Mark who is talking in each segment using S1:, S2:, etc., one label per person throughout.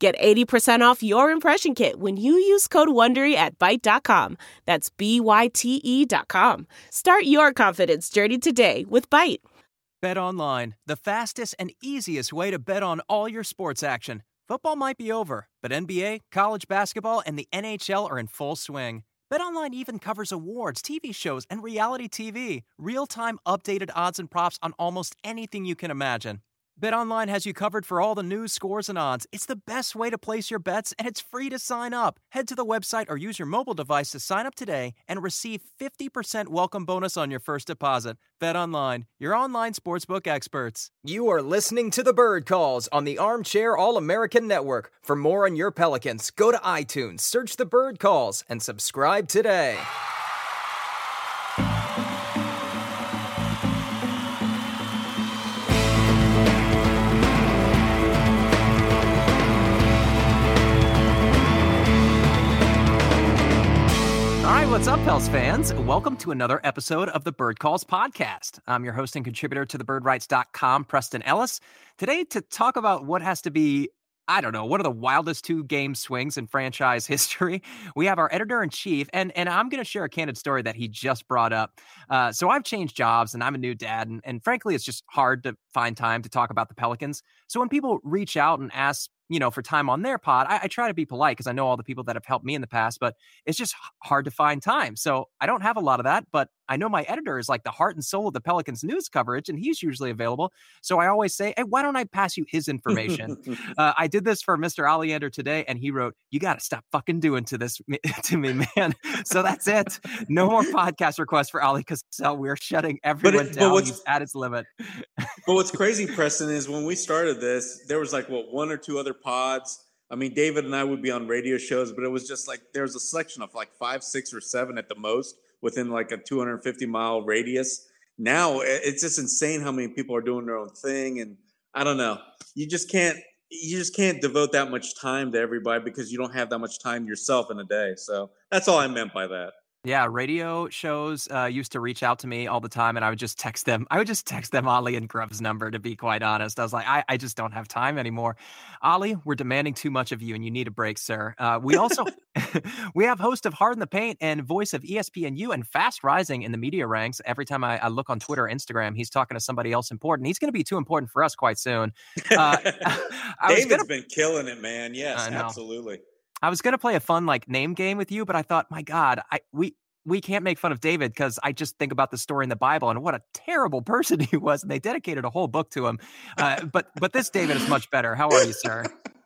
S1: Get 80% off your impression kit when you use code WONDERY at Byte.com. That's B-Y-T-E dot com. Start your confidence journey today with Byte.
S2: Bet online, the fastest and easiest way to bet on all your sports action. Football might be over, but NBA, college basketball, and the NHL are in full swing. BetOnline even covers awards, TV shows, and reality TV. Real-time updated odds and props on almost anything you can imagine. BetOnline has you covered for all the news, scores, and odds. It's the best way to place your bets, and it's free to sign up. Head to the website or use your mobile device to sign up today and receive 50% welcome bonus on your first deposit. BetOnline, your online sportsbook experts.
S3: You are listening to the Bird Calls on the Armchair All American Network. For more on your Pelicans, go to iTunes, search the Bird Calls, and subscribe today.
S2: What's up, Pels fans? Welcome to another episode of the Bird Calls podcast. I'm your host and contributor to thebirdwrites.com, Preston Ellis. Today, to talk about what has to be I don't know, one of the wildest two game swings in franchise history. We have our editor in chief, and and I'm going to share a candid story that he just brought up. Uh, so I've changed jobs, and I'm a new dad, and, and frankly, it's just hard to find time to talk about the Pelicans. So when people reach out and ask you know, for time on their pod, I, I try to be polite because I know all the people that have helped me in the past, but it's just hard to find time. So I don't have a lot of that, but I know my editor is like the heart and soul of the Pelicans news coverage, and he's usually available. So I always say, hey, why don't I pass you his information? uh, I did this for Mr. Oleander today, and he wrote, you got to stop fucking doing to this to me, man. so that's it. No more podcast requests for Oleh Kosel. We're shutting everyone it, down. He's at its limit.
S4: but what's crazy, Preston, is when we started this, there was like what one or two other pods. I mean, David and I would be on radio shows, but it was just like there was a selection of like five, six, or seven at the most within like a 250 mile radius. Now it's just insane how many people are doing their own thing, and I don't know. You just can't you just can't devote that much time to everybody because you don't have that much time yourself in a day. So that's all I meant by that.
S2: Yeah, radio shows uh, used to reach out to me all the time, and I would just text them. I would just text them Ollie and Grubb's number. To be quite honest, I was like, I, I just don't have time anymore. Ollie, we're demanding too much of you, and you need a break, sir. Uh, we also we have host of Hard in the Paint and voice of ESPNU and fast rising in the media ranks. Every time I, I look on Twitter, or Instagram, he's talking to somebody else important. He's going to be too important for us quite soon. Uh,
S4: David's gonna... been killing it, man. Yes, absolutely.
S2: I was gonna play a fun like name game with you, but I thought, my God, I we we can't make fun of David because I just think about the story in the Bible and what a terrible person he was, and they dedicated a whole book to him. Uh, but but this David is much better. How are you, sir?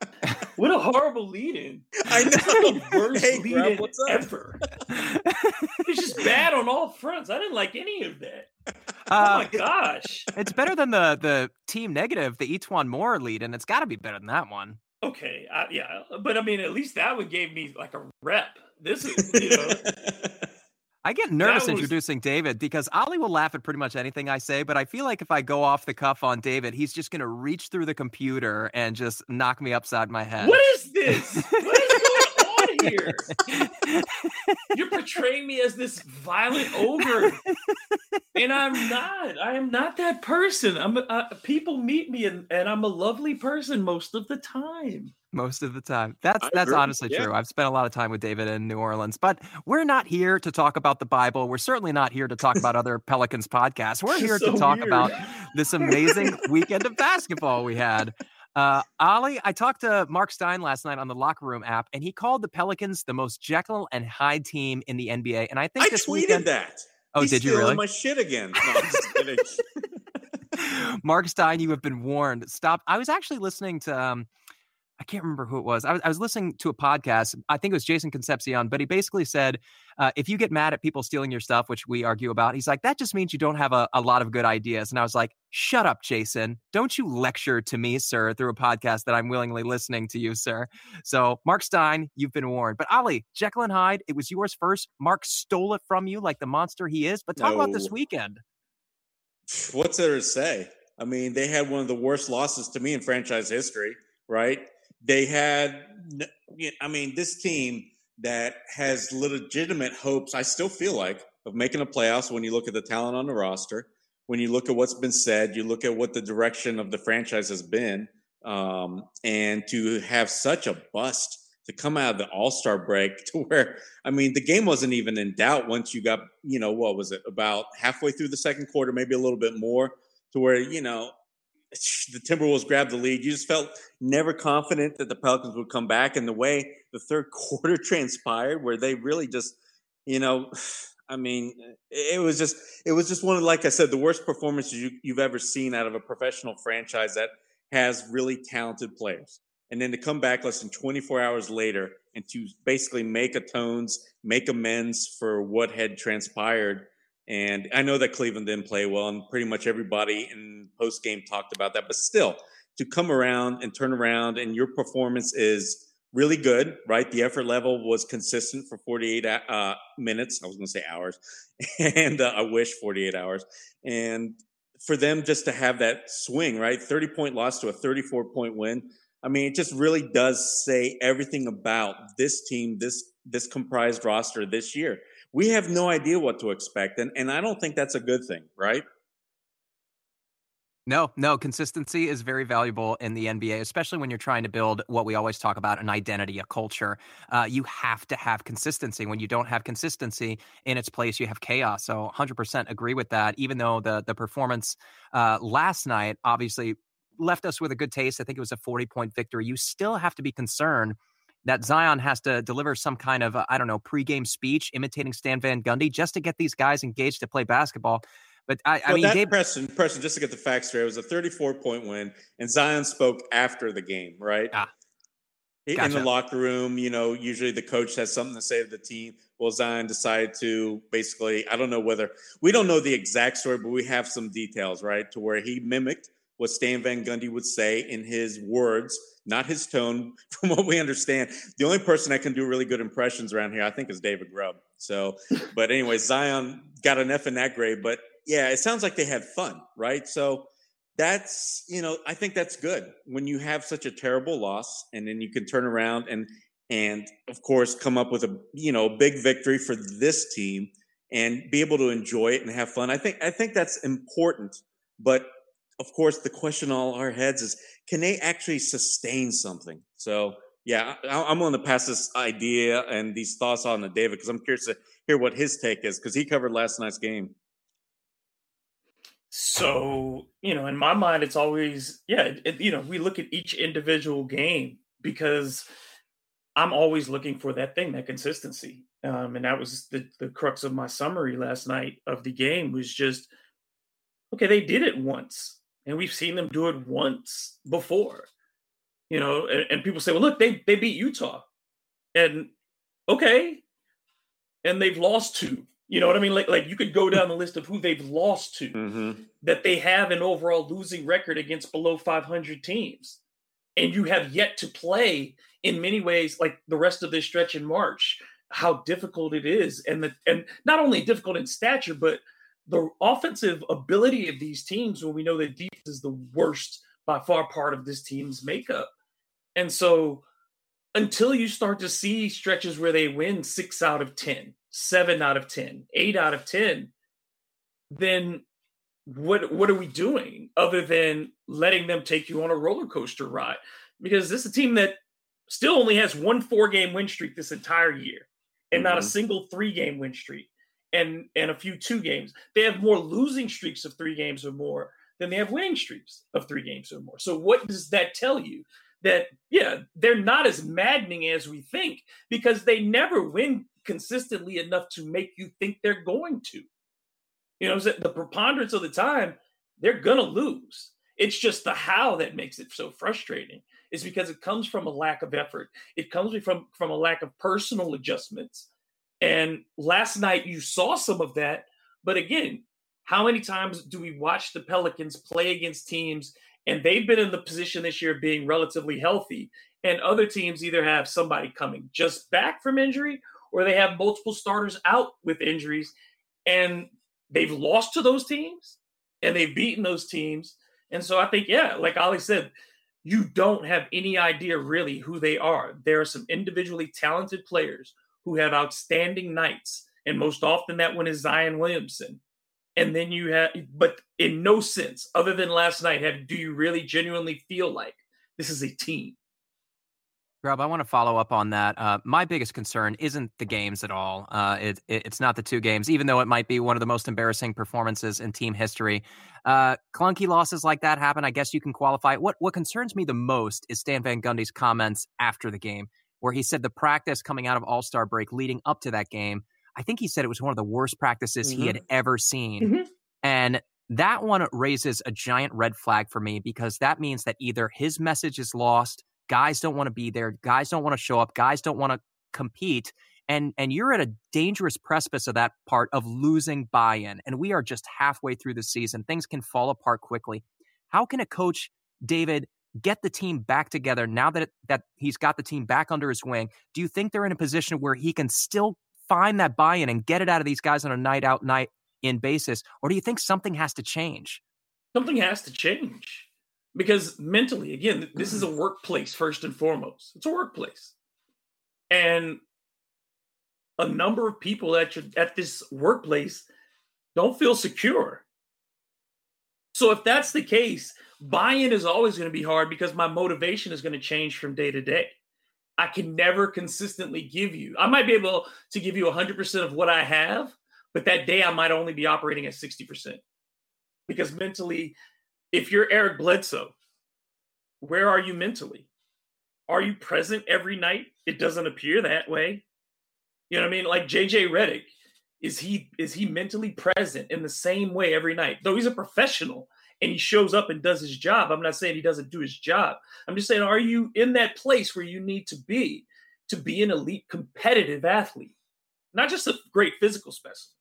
S5: what a horrible lead-in!
S4: I know,
S5: worst hey, lead-in what's up? ever. it's just bad on all fronts. I didn't like any of that. Uh, oh my gosh!
S2: It's better than the the team negative, the E'Twaun Moore lead, and it's got to be better than that one.
S5: Okay, I, yeah, but I mean, at least that would gave me like a rep. This is, you know.
S2: I get nervous was... introducing David because Ali will laugh at pretty much anything I say, but I feel like if I go off the cuff on David, he's just going to reach through the computer and just knock me upside my head.
S5: What is this? What is here? You're portraying me as this violent ogre, and I'm not. I am not that person. I'm. Uh, people meet me, and, and I'm a lovely person most of the time
S2: most of the time. That's that's honestly yeah. true. I've spent a lot of time with David in New Orleans, but we're not here to talk about the Bible. We're certainly not here to talk about other Pelicans podcasts. We're here so to talk weird. about this amazing weekend of basketball we had. Uh, Ali, I talked to Mark Stein last night on the Locker Room app, and he called the Pelicans the most Jekyll and Hyde team in the NBA. And I think
S4: I
S2: this
S4: tweeted
S2: weekend,
S4: that.
S2: Oh,
S4: He's
S2: did you really?
S4: My shit again. No, I'm just kidding.
S2: Mark Stein, you have been warned. Stop. I was actually listening to um, I can't remember who it was. I was, I was listening to a podcast. I think it was Jason Concepcion, but he basically said, uh, if you get mad at people stealing your stuff, which we argue about, he's like, that just means you don't have a, a lot of good ideas. And I was like, shut up, Jason. Don't you lecture to me, sir, through a podcast that I'm willingly listening to you, sir. So, Mark Stein, you've been warned. But Ali, Jekyll and Hyde, it was yours first. Mark stole it from you like the monster he is. But talk no. about this weekend.
S4: What's there to say? I mean, they had one of the worst losses to me in franchise history, right? They had, I mean, this team that has legitimate hopes, I still feel like, of making a playoffs when you look at the talent on the roster, when you look at what's been said, you look at what the direction of the franchise has been, um, and to have such a bust to come out of the All Star break to where, I mean, the game wasn't even in doubt once you got, you know, what was it, about halfway through the second quarter, maybe a little bit more, to where, you know, the Timberwolves grabbed the lead. You just felt never confident that the Pelicans would come back. And the way the third quarter transpired, where they really just, you know, I mean, it was just it was just one of, like I said, the worst performances you, you've ever seen out of a professional franchise that has really talented players. And then to come back less than 24 hours later and to basically make atones, make amends for what had transpired and I know that Cleveland didn't play well, and pretty much everybody in post game talked about that. But still, to come around and turn around, and your performance is really good, right? The effort level was consistent for 48 uh, minutes. I was going to say hours, and uh, I wish 48 hours. And for them just to have that swing, right? 30 point loss to a 34 point win. I mean, it just really does say everything about this team, this this comprised roster this year we have no idea what to expect. And, and I don't think that's a good thing, right?
S2: No, no, consistency is very valuable in the NBA, especially when you're trying to build what we always talk about an identity, a culture. Uh, you have to have consistency. When you don't have consistency in its place, you have chaos. So 100% agree with that, even though the, the performance uh, last night obviously left us with a good taste. I think it was a 40 point victory. You still have to be concerned that Zion has to deliver some kind of, I don't know, pregame speech imitating Stan Van Gundy just to get these guys engaged to play basketball. But I, I mean,
S4: that Dave- Preston, Preston, just to get the facts straight, it was a 34 point win, and Zion spoke after the game, right? Ah, gotcha. In the locker room, you know, usually the coach has something to say to the team. Well, Zion decided to basically, I don't know whether we don't know the exact story, but we have some details, right? To where he mimicked what Stan Van Gundy would say in his words not his tone, from what we understand. The only person that can do really good impressions around here, I think, is David Grubb. So, but anyway, Zion got an F in that grade. But yeah, it sounds like they had fun, right? So that's, you know, I think that's good when you have such a terrible loss and then you can turn around and, and of course, come up with a, you know, big victory for this team and be able to enjoy it and have fun. I think, I think that's important. But of course, the question on all our heads is can they actually sustain something? So, yeah, I, am going to pass this idea and these thoughts on to David because I'm curious to hear what his take is because he covered last night's game.
S5: So, you know, in my mind, it's always, yeah, it, you know, we look at each individual game because I'm always looking for that thing, that consistency. Um, and that was the, the crux of my summary last night of the game was just, okay, they did it once and we've seen them do it once before. You know, and, and people say, "Well, look, they they beat Utah," and okay, and they've lost two. You know what I mean? Like, like you could go down the list of who they've lost to mm-hmm. that they have an overall losing record against below 500 teams. And you have yet to play in many ways, like the rest of this stretch in March, how difficult it is. And the, and not only difficult in stature, but the offensive ability of these teams when we know that defense is the worst by far part of this team's makeup. And so until you start to see stretches where they win six out of 10, seven out of 10, eight out of 10, then what what are we doing other than letting them take you on a roller coaster ride? Because this is a team that still only has one four game win streak this entire year and mm-hmm. not a mm-hmm. single three game win streak and and a few two games. They have more losing streaks of three games or more than they have winning streaks of three games or more. So what does that tell you? That yeah, they're not as maddening as we think because they never win consistently enough to make you think they're going to. You know, the preponderance of the time they're gonna lose. It's just the how that makes it so frustrating. is because it comes from a lack of effort. It comes from from a lack of personal adjustments. And last night you saw some of that, but again, how many times do we watch the Pelicans play against teams and they've been in the position this year of being relatively healthy and other teams either have somebody coming just back from injury or they have multiple starters out with injuries and they've lost to those teams and they've beaten those teams. And so I think, yeah, like Ali said, you don't have any idea really who they are. There are some individually talented players who have outstanding nights, and most often that one is Zion Williamson. And then you have, but in no sense, other than last night, have do you really genuinely feel like this is a team?
S2: Rob, I want to follow up on that. Uh, my biggest concern isn't the games at all. Uh, it, it, it's not the two games, even though it might be one of the most embarrassing performances in team history. Uh, clunky losses like that happen. I guess you can qualify. What what concerns me the most is Stan Van Gundy's comments after the game, where he said the practice coming out of All Star break leading up to that game. I think he said it was one of the worst practices mm-hmm. he had mm-hmm. ever seen, mm-hmm. and that one raises a giant red flag for me because that means that either his message is lost Guys don't want to be there. Guys don't want to show up. Guys don't want to compete. And and you're at a dangerous precipice of that part of losing buy-in. And we are just halfway through the season. Things can fall apart quickly. How can a coach, David, get the team back together now that it, that he's got the team back under his wing? Do you think they're in a position where he can still find that buy-in and get it out of these guys on a night out night in basis, or do you think something has to change?
S5: Something has to change because mentally again this is a mm-hmm. workplace first and foremost it's a workplace and a number of people at your, at this workplace don't feel secure so if that's the case buy-in is always going to be hard because my motivation is going to change from day to day i can never consistently give you i might be able to give you 100% of what i have but that day i might only be operating at 60% because mentally if you're Eric Bledsoe, where are you mentally? Are you present every night? It doesn't appear that way. You know what I mean? Like JJ Redick, is he is he mentally present in the same way every night? Though he's a professional and he shows up and does his job. I'm not saying he doesn't do his job. I'm just saying, are you in that place where you need to be to be an elite competitive athlete? Not just a great physical specimen.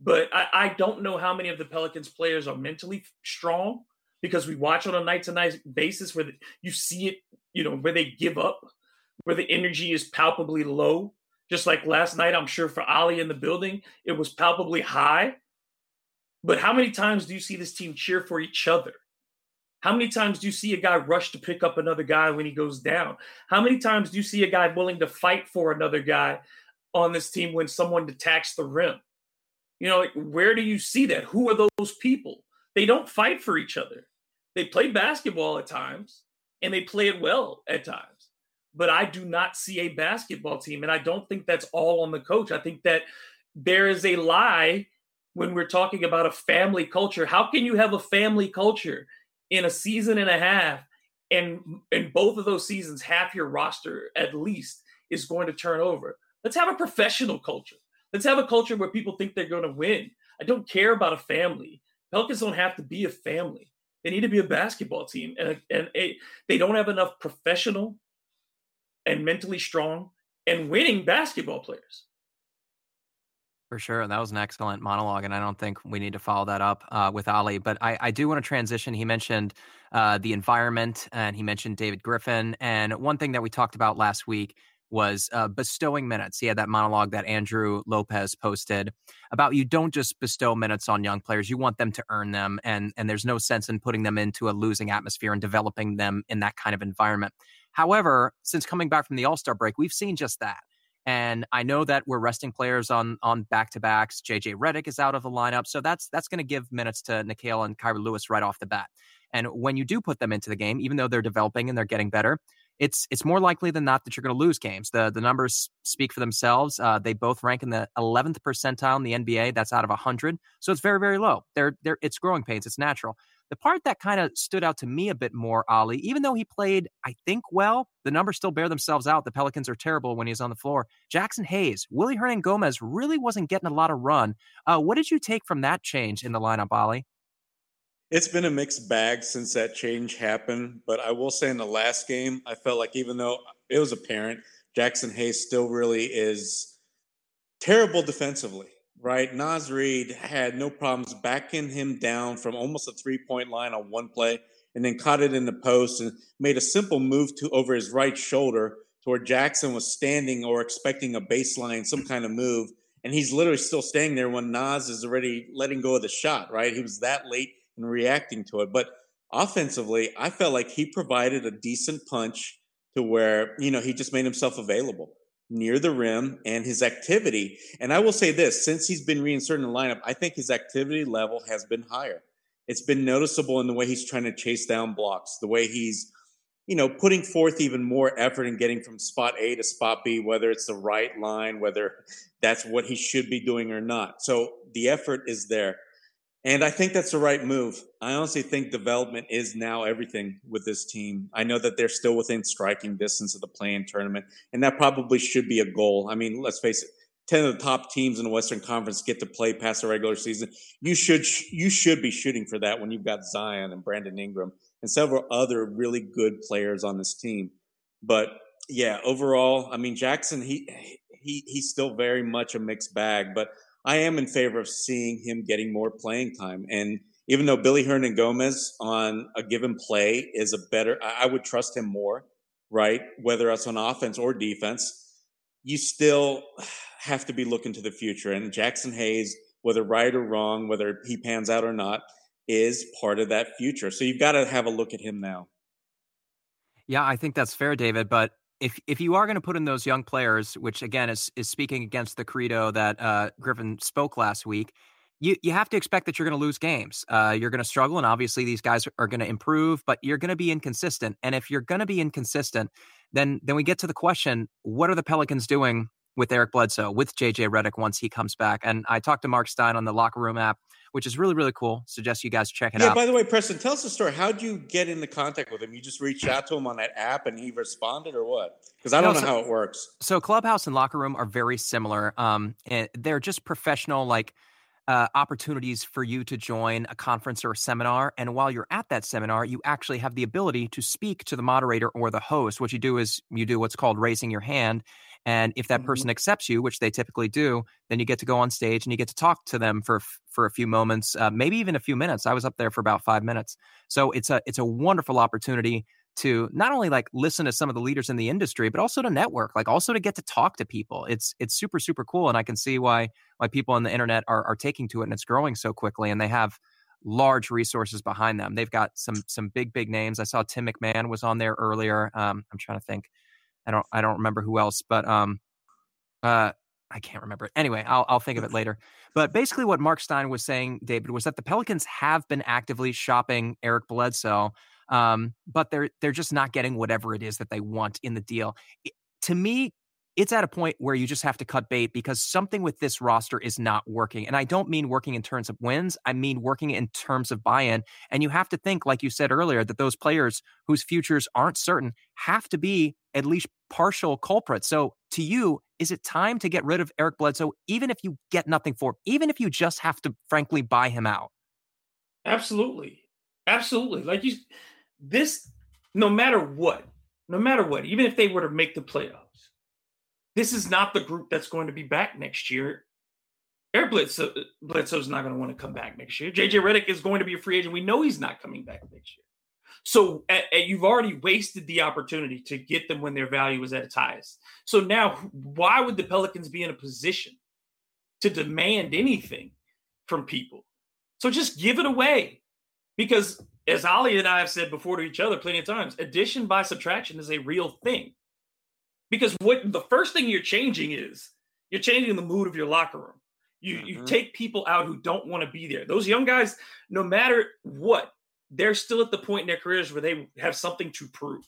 S5: But I, I don't know how many of the Pelicans players are mentally strong because we watch on a night to night basis where you see it, you know, where they give up, where the energy is palpably low. Just like last night, I'm sure for Ali in the building, it was palpably high. But how many times do you see this team cheer for each other? How many times do you see a guy rush to pick up another guy when he goes down? How many times do you see a guy willing to fight for another guy on this team when someone attacks the rim? You know, like, where do you see that? Who are those people? They don't fight for each other. They play basketball at times and they play it well at times. But I do not see a basketball team. And I don't think that's all on the coach. I think that there is a lie when we're talking about a family culture. How can you have a family culture in a season and a half? And in both of those seasons, half your roster at least is going to turn over. Let's have a professional culture. Let's have a culture where people think they're going to win. I don't care about a family. Pelicans don't have to be a family. They need to be a basketball team, and and they don't have enough professional and mentally strong and winning basketball players.
S2: For sure. That was an excellent monologue. And I don't think we need to follow that up uh, with Ali. But I, I, do want to transition. He mentioned uh, the environment and he mentioned David Griffin. And one thing that we talked about last week was uh, bestowing minutes. He had that monologue that Andrew Lopez posted about you don't just bestow minutes on young players; you want them to earn them, and and there's no sense in putting them into a losing atmosphere and developing them in that kind of environment. However, since coming back from the All Star break, we've seen just that. And I know that we're resting players on on back to backs. JJ Redick is out of the lineup, so that's that's going to give minutes to Nickeil and Kira Lewis right off the bat. And when you do put them into the game, even though they're developing and they're getting better, it's it's more likely than not that you're going to lose games. The the numbers speak for themselves. Uh, they both rank in the 11th percentile in the NBA. That's out of 100, so it's very very low. They're they're it's growing pains. It's natural. The part that kind of stood out to me a bit more, Ali, even though he played, I think, well, the numbers still bear themselves out. The Pelicans are terrible when he's on the floor. Jaxson Hayes, Willy Hernangomez really wasn't getting a lot of run. Uh, what did you take from that change in the lineup, Ali?
S4: It's been a mixed bag since that change happened, but I will say in the last game, I felt like even though it was apparent, Jaxson Hayes still really is terrible defensively, right? Naz Reid had no problems backing him down from almost a three point line on one play and then caught it in the post and made a simple move to over his right shoulder to where Jaxson was standing or expecting a baseline, some kind of move. And he's literally still staying there when Naz is already letting go of the shot, right? He was that late in reacting to it. But offensively, I felt like he provided a decent punch to where, you know, he just made himself available near the rim and his activity. And I will say this since he's been reinserted in the lineup, I think his activity level has been higher. It's been noticeable in the way he's trying to chase down blocks, the way he's, you know, putting forth even more effort in getting from spot A to spot B, whether it's the right line, whether that's what he should be doing or not. So the effort is there. And I think that's the right move. I honestly think development is now everything with this team. I know that they're still within striking distance of the play-in tournament, and that probably should be a goal. I mean, let's face it, 10 of the top teams in the Western Conference get to play past the regular season. You should you should be shooting for that when you've got Zion and Brandon Ingram and several other really good players on this team. But yeah, overall, I mean Jaxson he he he's still very much a mixed bag, but I am in favor of seeing him getting more playing time. And even though Willy Hernangomez on a given play is a better, I would trust him more, right? Whether it's on offense or defense, you still have to be looking to the future. And Jaxson Hayes, whether right or wrong, whether he pans out or not, is part of that future. So you've got to have a look at him now.
S2: Yeah, I think that's fair, David. But if if you are going to put in those young players, which again is is speaking against the credo that uh, Griffin spoke last week, you you have to expect that you're going to lose games. Uh, you're going to struggle, and obviously these guys are going to improve, but you're going to be inconsistent. And if you're going to be inconsistent, then then we get to the question: What are the Pelicans doing with Eric Bledsoe, with JJ Redick once he comes back? And I talked to Mark Stein on the locker room app which is really really cool. Suggest you guys check it
S4: yeah,
S2: out.
S4: By the way, Preston, tell us the story. How'd you get into contact with him? You just reached out to him on that app and he responded, or what? Because I don't no, know so, how it works.
S2: So Clubhouse and Locker Room are very similar. Um, they're just professional like. Uh, opportunities for you to join a conference or a seminar. And while you're at that seminar, you actually have the ability to speak to the moderator or the host. What you do is you do what's called raising your hand. And if that mm-hmm. person accepts you, which they typically do, then you get to go on stage and you get to talk to them for for a few moments, uh, maybe even a few minutes. I was up there for about five minutes, so it's a it's a wonderful opportunity to not only like listen to some of the leaders in the industry, but also to network, like also to get to talk to people. It's it's super super cool, and I can see why why people on the internet are are taking to it, and it's growing so quickly, and they have large resources behind them. They've got some some big big names. I saw Tim McMahon was on there earlier. Um, I'm trying to think. I don't I don't remember who else, but um, uh, I can't remember it. Anyway, I'll I'll think of it later. But basically, what Mark Stein was saying, David, was that the Pelicans have been actively shopping Eric Bledsoe, um, but they're they're just not getting whatever it is that they want in the deal. It, to me, it's at a point where you just have to cut bait because something with this roster is not working. And I don't mean working in terms of wins, I mean working in terms of buy in. And you have to think, like you said earlier, that those players whose futures aren't certain have to be at least partial culprits. So to you, is it time to get rid of Eric Bledsoe, even if you get nothing for him, even if you just have to, frankly, buy him out?
S5: Absolutely. Absolutely. Like you, this, no matter what, no matter what, even if they were to make the playoffs, this is not the group that's going to be back next year. Eric Bledsoe, Bledsoe's not going to want to come back next year. JJ Redick is going to be a free agent. We know he's not coming back next year. So you've already wasted the opportunity to get them when their value is at its highest. So now, why would the Pelicans be in a position to demand anything from people? So just give it away. Because as Ali and I have said before to each other plenty of times, addition by subtraction is a real thing. Because what the first thing you're changing is you're changing the mood of your locker room. You mm-hmm. you take people out who don't want to be there. Those young guys, no matter what, they're still at the point in their careers where they have something to prove.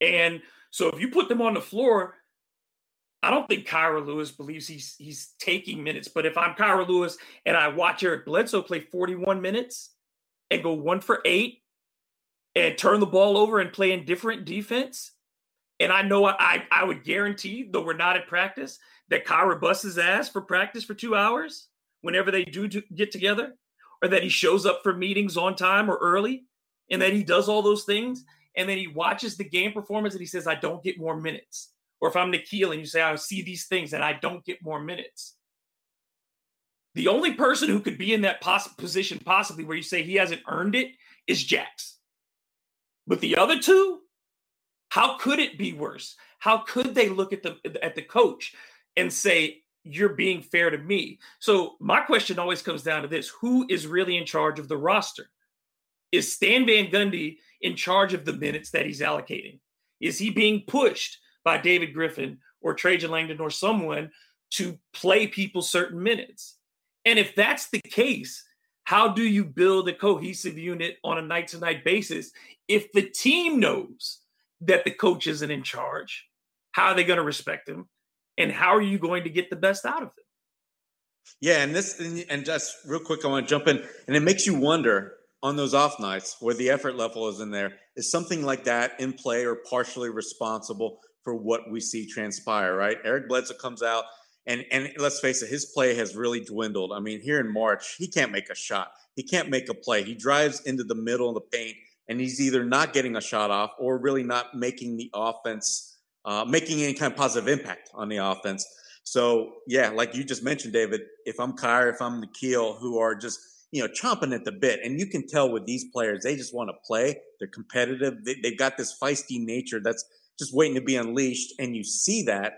S5: And so if you put them on the floor, I don't think Kira Lewis believes he's he's taking minutes. But if I'm Kira Lewis and I watch Eric Bledsoe play 41 minutes and go one for eight and turn the ball over and play in different defense, and I know I, I would guarantee, though we're not at practice, that Kira busts his ass for practice for two hours whenever they do get together. or that he shows up for meetings on time or early and that he does all those things and then he watches the game performance and he says, I don't get more minutes. Or if I'm Nickeil and you say, I see these things and I don't get more minutes. The only person who could be in that poss- position, possibly where you say he hasn't earned it, is Jax. But the other two, how could it be worse? How could they look at the at the coach and say you're being fair to me? So my question always comes down to this: Who is really in charge of the roster? Is Stan Van Gundy in charge of the minutes that he's allocating? Is he being pushed by David Griffin or Trajan Langdon or someone to play people certain minutes? And if that's the case, how do you build a cohesive unit on a night to night basis if the team knows that the coach isn't in charge? How are they going to respect him? And how are you going to get the best out of them?
S4: Yeah, and this and just real quick, I want to jump in, and it makes you wonder on those off nights where the effort level is in there, is something like that in play or partially responsible for what we see transpire, right? Eric Bledsoe comes out and and let's face it, his play has really dwindled. I mean, here in March, he can't make a shot. He can't make a play. He drives into the middle of the paint and he's either not getting a shot off or really not making the offense uh, making any kind of positive impact on the offense. So yeah, like you just mentioned, David, if I'm Kira, if I'm Nickeil, who are just you know, chomping at the bit. And you can tell with these players, they just want to play. They're competitive. They, they've got this feisty nature that's just waiting to be unleashed. And you see that.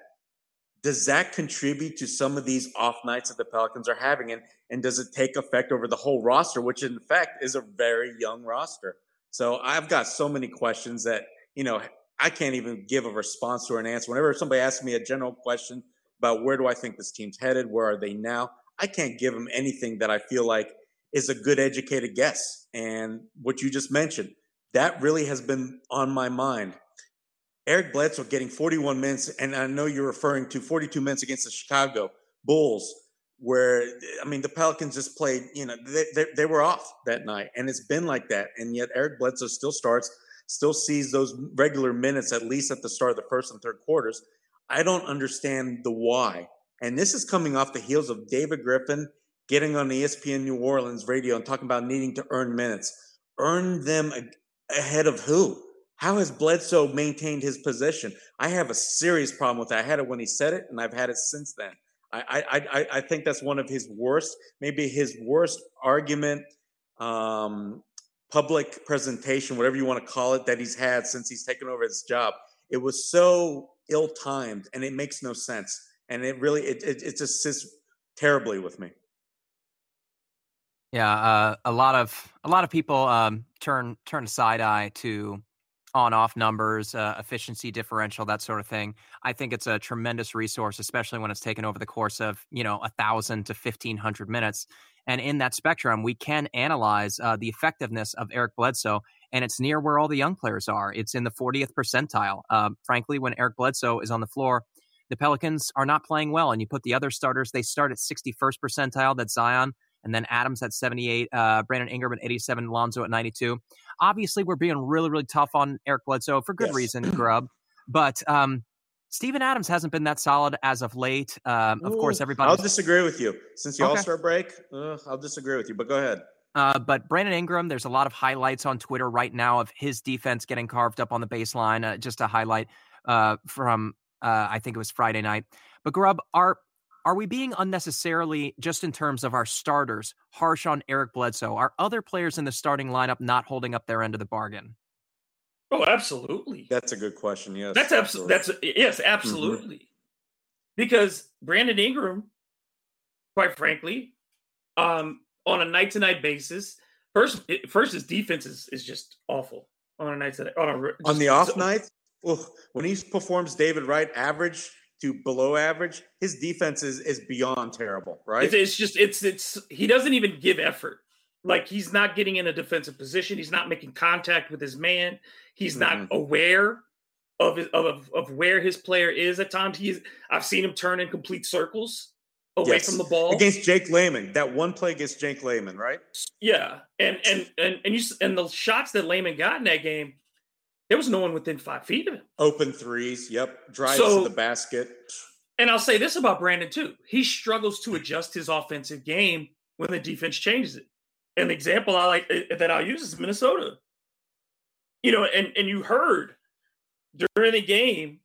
S4: Does that contribute to some of these off nights that the Pelicans are having? And, and does it take effect over the whole roster, which in fact is a very young roster? So I've got so many questions that, you know, I can't even give a response or an answer. Whenever somebody asks me a general question about where do I think this team's headed, where are they now, I can't give them anything that I feel like is a good educated guess. And what you just mentioned, that really has been on my mind. Eric Bledsoe getting 41 minutes, and I know you're referring to 42 minutes against the Chicago Bulls, where I mean the Pelicans just played. You know, they, they, they were off that night, and it's been like that. And yet Eric Bledsoe still starts, still sees those regular minutes at least at the start of the first and third quarters. I don't understand the why. And this is coming off the heels of David Griffin getting on ESPN New Orleans radio and talking about needing to earn minutes. Earn them ahead of who? How has Bledsoe maintained his position? I have a serious problem with that. I had it when he said it, and I've had it since then. I, I, I think that's one of his worst, maybe his worst argument, um, public presentation, whatever you want to call it, that he's had since he's taken over his job. It was so ill-timed, and it makes no sense. And it really, it, it, it just sits terribly with me.
S2: Yeah, uh, a lot of a lot of people um, turn turn a side eye to on off numbers, uh, efficiency differential, that sort of thing. I think it's a tremendous resource, especially when it's taken over the course of you know a thousand to fifteen hundred minutes. And in that spectrum, we can analyze uh, the effectiveness of Eric Bledsoe, and it's near where all the young players are. It's in the 40th percentile. Um, frankly, when Eric Bledsoe is on the floor, the Pelicans are not playing well. And you put the other starters, they start at 61st percentile. That's Zion and then Adams at 78, uh, Brandon Ingram at 87, Lonzo at 92. Obviously, we're being really, really tough on Eric Bledsoe for good yes. reason, Grubb. But um, Steven Adams hasn't been that solid as of late. Um, of course, everybody.
S4: I'll disagree with you. Since the okay. All Star break, uh, I'll disagree with you, but go ahead.
S2: Uh, but Brandon Ingram, there's a lot of highlights on Twitter right now of his defense getting carved up on the baseline. Uh, just a highlight uh, from, uh, I think it was Friday night. But Grubb, are are we being unnecessarily, just in terms of our starters, harsh on Eric Bledsoe? Are other players in the starting lineup not holding up their end of the bargain?
S5: Oh, absolutely.
S4: That's a good question. Yes,
S5: that's absolutely. That's yes, mm-hmm. absolutely. Mm-hmm. Because Brandon Ingram, quite frankly, um, on a night to night basis, first first his defense is, is just awful on a night to on a
S4: just, on the off so, night. Well, when he performs David Wright average to below average, his defense is is beyond terrible, right?
S5: It's, it's, just it's it's he doesn't even give effort. Like he's not getting in a defensive position. He's not making contact with his man. He's mm-hmm. not aware of, his, of of where his player is at times. He's I've seen him turn in complete circles away yes. from the ball
S4: against Jake Layman. That one play against Jake Layman, right?
S5: Yeah, and and and and you and the shots that Layman got in that game there was no one within five feet of him.
S4: Open threes. Yep. Drives so, to the basket.
S5: And I'll say this about Brandon too. He struggles to adjust his offensive game when the defense changes it. an example I like eh, that I'll use is Minnesota. You know, and and you heard during the game,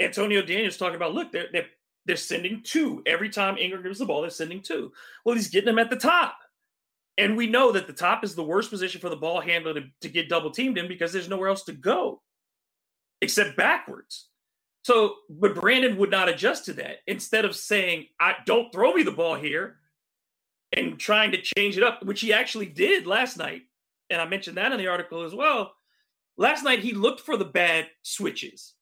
S5: Antonio Daniels talking about look, they're they're they're sending two every time Ingram gives the ball. They're sending two. Well, he's getting them at the top, and we know that the top is the worst position for the ball handler to, to get double teamed in because there's nowhere else to go except backwards. So, but Brandon would not adjust to that. Instead of saying, "I don't throw me the ball here," and trying to change it up, which he actually did last night, and I mentioned that in the article as well. Last night he looked for the bad switches.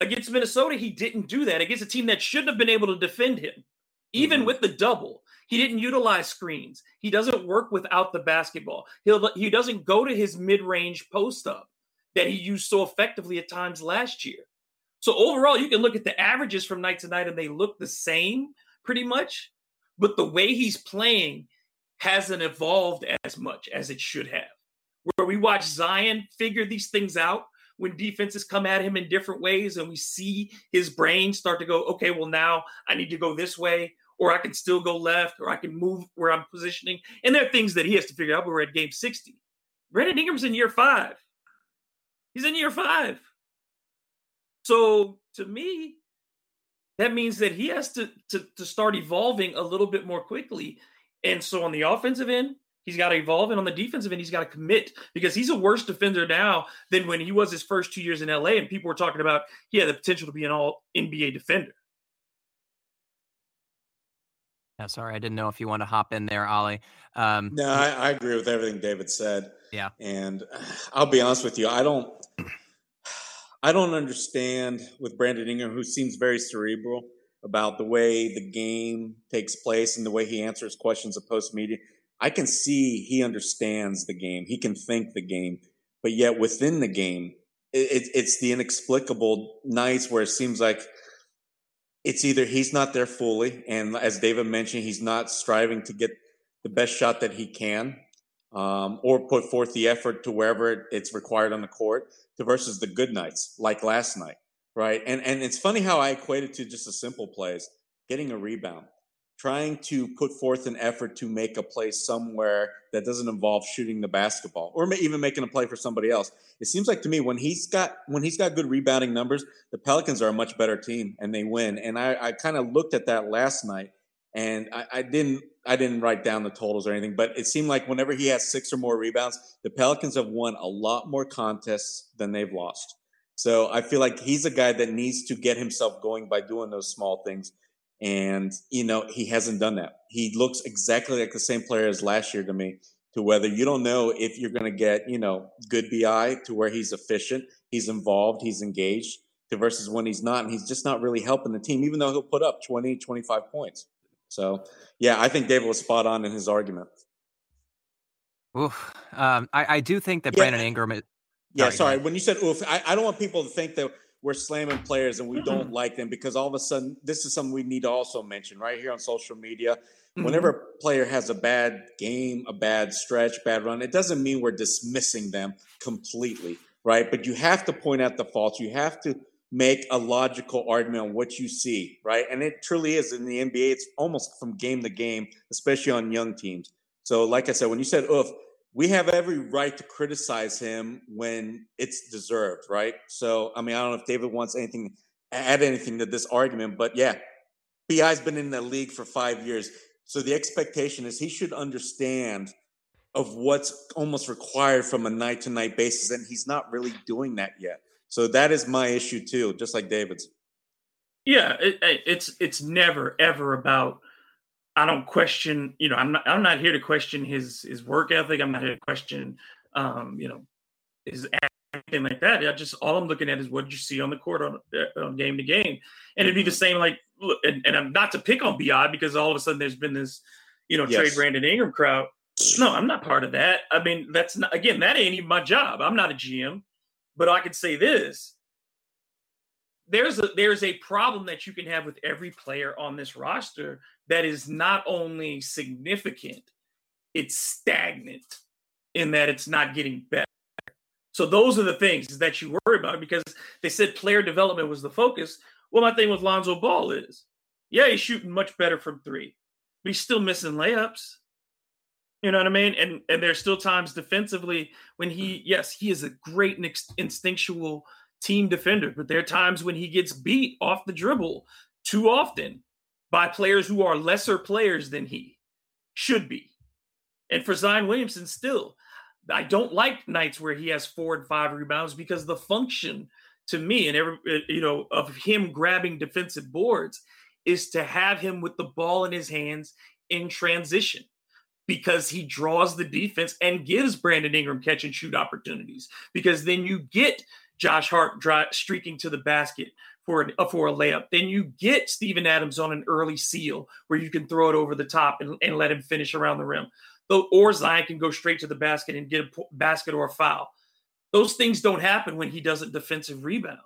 S5: Against Minnesota, he didn't do that. Against a team that shouldn't have been able to defend him, even mm-hmm. with the double, he didn't utilize screens. He doesn't work without the basketball. He'll he doesn't go to his mid-range post up that he used so effectively at times last year. So overall, you can look at the averages from night to night and they look the same pretty much, but the way he's playing hasn't evolved as much as it should have. Where we watch Zion figure these things out when defenses come at him in different ways and we see his brain start to go, okay, well, now I need to go this way, or I can still go left, or I can move where I'm positioning. And there are things that he has to figure out. We're at game 60. Brandon Ingram's in year five. He's in year five. So to me, that means that he has to, to, to start evolving a little bit more quickly. And so on the offensive end, he's got to evolve, and on the defensive end, he's got to commit because he's a worse defender now than when he was his first two years in LA, and people were talking about he had the potential to be an all NBA defender.
S2: Yeah, sorry, I didn't know if you want to hop in there, Ollie.
S4: Um, no, I, I agree with everything David said.
S2: Yeah,
S4: and I'll be honest with you, I don't, I don't understand with Brandon Ingram, who seems very cerebral about the way the game takes place and the way he answers questions of post media. I can see he understands the game. He can think the game, but yet within the game, it, it's the inexplicable nights where it seems like it's either he's not there fully, and as David mentioned, he's not striving to get the best shot that he can, um, or put forth the effort to wherever it's required on the court, to versus the good nights like last night, right? And and it's funny how I equate it to just a simple plays, getting a rebound trying to put forth an effort to make a play somewhere that doesn't involve shooting the basketball or even making a play for somebody else. It seems like to me when he's got when he's got good rebounding numbers, the Pelicans are a much better team and they win. And I, I kind of looked at that last night and I, I, didn't I didn't write down the totals or anything, but it seemed like whenever he has six or more rebounds, the Pelicans have won a lot more contests than they've lost. So I feel like he's a guy that needs to get himself going by doing those small things. And, you know, he hasn't done that. He looks exactly like the same player as last year to me, to whether you don't know if you're going to get, you know, good BI to where he's efficient, he's involved, he's engaged, to versus when he's not. And he's just not really helping the team, even though he'll put up 20, 25 points. So, yeah, I think David was spot on in his argument.
S2: Oof. Um, I, I, do think that yeah. Brandon Ingram is.
S4: Yeah, sorry. sorry. When you said oof, I, I don't want people to think that we're slamming players and we don't mm-hmm. like them because all of a sudden this is something we need to also mention right here on social media. Mm-hmm. whenever a player has a bad game a bad stretch bad run it doesn't mean we're dismissing them completely right? But you have to point out the faults. You have to make a logical argument on what you see right? And it truly is. In the nba it's almost from game to game especially on young teams. So like i said when you said oof we have every right to criticize him when it's deserved, right? So, I mean, I don't know if David wants anything, add anything to this argument, but yeah, BI's been in the league for five years. So the expectation is he should understand of what's almost required from a night to night basis, and he's not really doing that yet. So that is my issue too, just like David's.
S5: Yeah, it, it's it's never ever about I don't question, you know, I'm not I'm not here to question his his work ethic. I'm not here to question um, you know, his anything like that. I just all I'm looking at is what did you see on the court on, uh, on game to game. And it'd be the same like look, and, and, I'm not to pick on BI because all of a sudden there's been this, you know, yes. trade Brandon Ingram crowd. No, I'm not part of that. I mean, that's not again, that ain't even my job. I'm not a GM, but I can say this there's a there's a problem that you can have with every player on this roster that is not only significant, it's stagnant in that it's not getting better. So those are the things that you worry about because they said player development was the focus. Well, my thing with Lonzo Ball is, yeah, he's shooting much better from three, but he's still missing layups. You know what I mean? And and there's still times defensively when he, yes, he is a great instinctual team defender, but there are times when he gets beat off the dribble too often by players who are lesser players than he should be. And for Zion Williamson, still, I don't like nights where he has four and five rebounds because the function to me and every you know of him grabbing defensive boards is to have him with the ball in his hands in transition because he draws the defense and gives Brandon Ingram catch and shoot opportunities because then you get Josh Hart dry, streaking to the basket for an, uh, for a layup. Then you get Steven Adams on an early seal where you can throw it over the top and, and let him finish around the rim. Or Zion can go straight to the basket and get a basket or a foul. Those things don't happen when he doesn't defensive rebound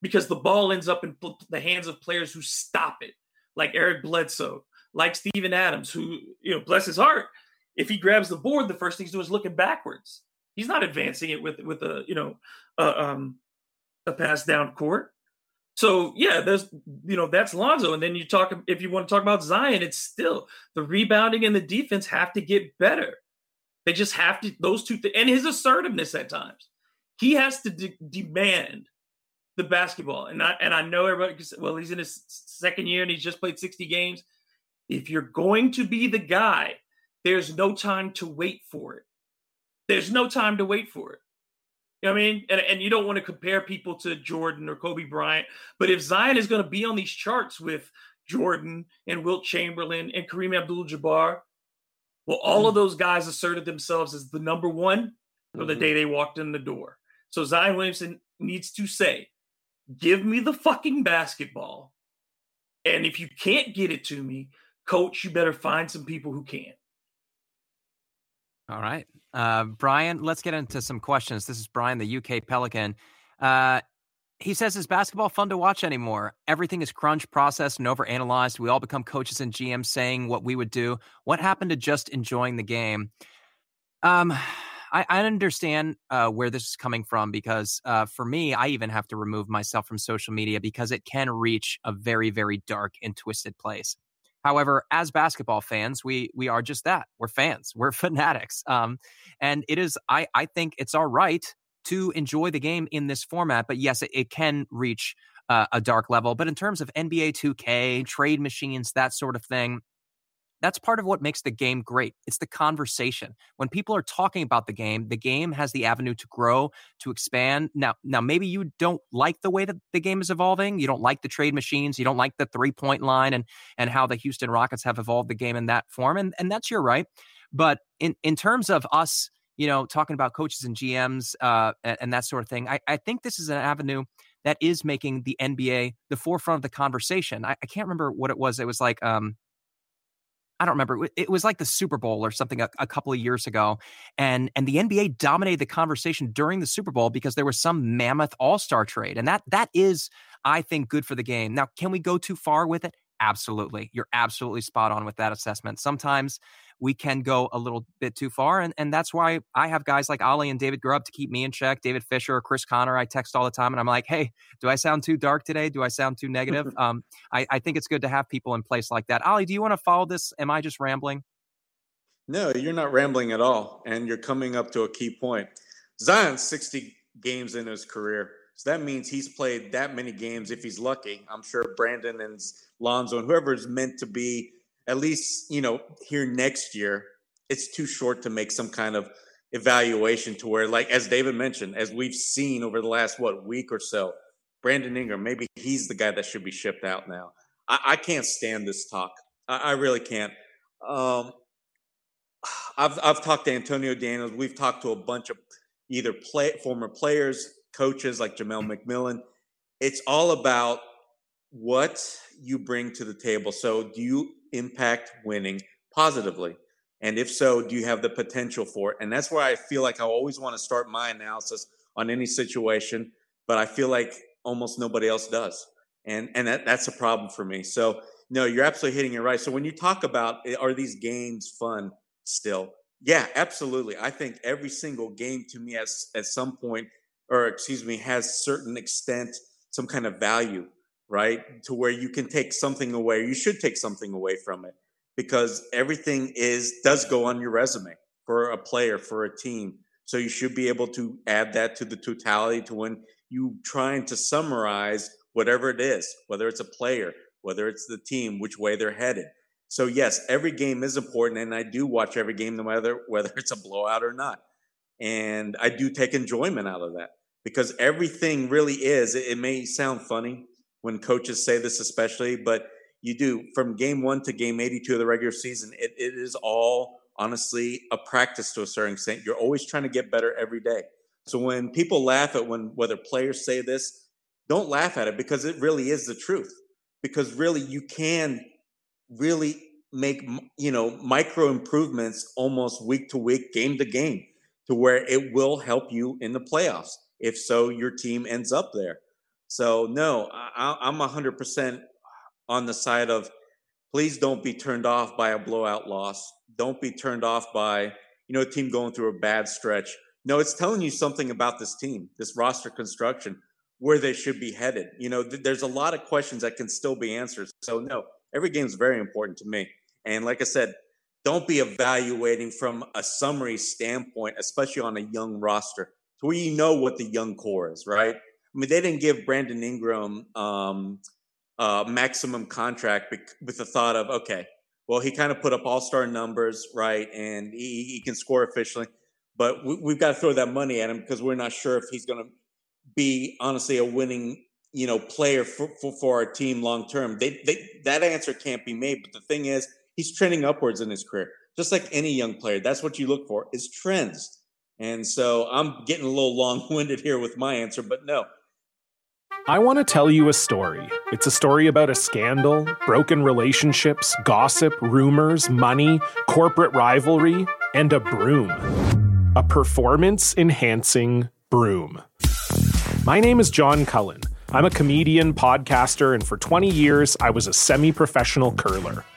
S5: because the ball ends up in the hands of players who stop it, like Eric Bledsoe, like Steven Adams, who, you know, bless his heart, if he grabs the board, the first thing he's doing is looking backwards. He's not advancing it with with a you know a, um, a pass down court. So yeah, there's you know that's Lonzo, and then you talk if you want to talk about Zion, it's still the rebounding and the defense have to get better. They just have to those two th- and his assertiveness at times. He has to de- demand the basketball, and I and I know everybody. Well, he's in his second year and he's just played sixty games. If you're going to be the guy, there's no time to wait for it. There's no time to wait for it. You know what I mean? And, and you don't want to compare people to Jordan or Kobe Bryant. But if Zion is going to be on these charts with Jordan and Wilt Chamberlain and Kareem Abdul Jabbar, well, all mm. of those guys asserted themselves as the number one mm-hmm. the day they walked in the door. So Zion Williamson needs to say, give me the fucking basketball. And if you can't get it to me, coach, you better find some people who can.
S2: All right. Uh, Brian, let's get into some questions. This is Brian, the UK Pelican. Uh, he says, Is basketball fun to watch anymore? Everything is crunch, processed, and overanalyzed. We all become coaches and GMs saying what we would do. What happened to just enjoying the game? Um, I, I understand uh, where this is coming from because uh, for me, I even have to remove myself from social media because it can reach a very, very dark and twisted place. However, as basketball fans, we we are just that. We're fans. We're fanatics. Um, and it is. I I think it's all right to enjoy the game in this format. But yes, it, it can reach uh, a dark level. But in terms of NBA 2K, trade machines, that sort of thing, that's part of what makes the game great. It's the conversation. When people are talking about the game, the game has the avenue to grow, to expand. Now, now maybe you don't like the way that the game is evolving. You don't like the trade machines. You don't like the three point line and and how the Houston Rockets have evolved the game in that form. And and that's your right. But in in terms of us, you know, talking about coaches and GMs uh, and, and that sort of thing, I, I think this is an avenue that is making the NBA the forefront of the conversation. I, I can't remember what it was. It was like um, I don't remember. It was like the Super Bowl or something a, a, couple of years ago, and and the NBA dominated the conversation during the Super Bowl because there was some mammoth All Star trade, and that that is, I think, good for the game. Now, can we go too far with it? Absolutely, you're absolutely spot on with that assessment. Sometimes we can go a little bit too far. And, and that's why I have guys like Ali and David Grubb to keep me in check. David Fisher, or Chris Connor, I text all the time and I'm like, hey, do I sound too dark today? Do I sound too negative? um, I, I think it's good to have people in place like that. Ali, do you want to follow this? Am I just rambling?
S4: No, you're not rambling at all. And you're coming up to a key point. Zion's 60 games in his career. So that means he's played that many games. If he's lucky. I'm sure Brandon and Lonzo and whoever is meant to be at least you know here next year it's too short to make some kind of evaluation to where like as david mentioned as we've seen over the last what week or so brandon ingram maybe he's the guy that should be shipped out now. I, I can't stand this talk. I, I really can't. Um, I've, I've talked to antonio daniels. We've talked to a bunch of either play former players coaches like Jamelle mcmillan it's all about what you bring to the table so do you impact winning positively? And if so, do you have the potential for it? And that's where I feel like I always want to start my analysis on any situation, but I feel like almost nobody else does. And and that, that's a problem for me. So no, you're absolutely hitting it right. So when you talk about are these games fun still? Yeah, absolutely. I think every single game to me has at some point, or excuse me, has certain extent, some kind of value right? To where you can take something away. You should take something away from it. because everything is does go on your resume for a player for a team. So you should be able to add that to the totality to when you trying to summarize whatever it is, whether it's a player, whether it's the team, which way they're headed. So yes, every game is important, and I do watch every game, no matter whether it's a blowout or not. And I do take enjoyment out of that because everything really is. It, it may sound funny when coaches say this, especially, but you do from game one to game 82 of the regular season. It, it is all honestly a practice to a certain extent. You're always trying to get better every day. So when people laugh at when whether players say this, don't laugh at it because it really is the truth. Because really, you can really make you know micro improvements almost week to week, game to game, to where it will help you in the playoffs. If so, your team ends up there. So no, I, I'm 100% on the side of please don't be turned off by a blowout loss. Don't be turned off by you know a team going through a bad stretch. No, it's telling you something about this team, this roster construction, where they should be headed. You know, th- there's a lot of questions that can still be answered. So no, every game is very important to me. And like I said, don't be evaluating from a summary standpoint, especially on a young roster, to where you know what the young core is, right? I mean, they didn't give Brandon Ingram um, uh, maximum contract with the thought of, okay, well, he kind of put up all star numbers, right? And he, he can score efficiently, but we, have got to throw that money at him because we're not sure if he's going to be honestly a winning you know player for, for, for our team long term. They, they that answer can't be made. But the thing is, he's trending upwards in his career, just like any young player. That's what you look for is trends. And so I'm getting a little long winded here with my answer, but no.
S6: I want to tell you a story. It's a story about a scandal, broken relationships, gossip, rumors, money, corporate rivalry, and a broom. A performance enhancing broom. My name is John Cullen. I'm a comedian, podcaster, and for 20 years, I was a semi professional curler.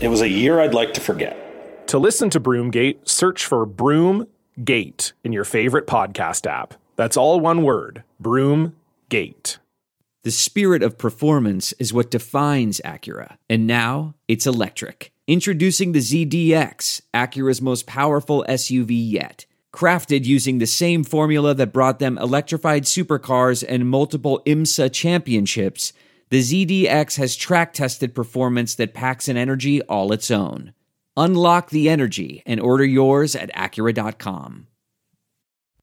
S7: It was a year I'd like to forget.
S6: To listen to Broomgate, search for Broomgate in your favorite podcast app. That's all one word Broomgate.
S8: The spirit of performance is what defines Acura, and now it's electric. Introducing the ZDX, Acura's most powerful SUV yet. Crafted using the same formula that brought them electrified supercars and multiple IMSA championships, the ZDX has track tested performance that packs an energy all its own. Unlock the energy and order yours at Acura.com.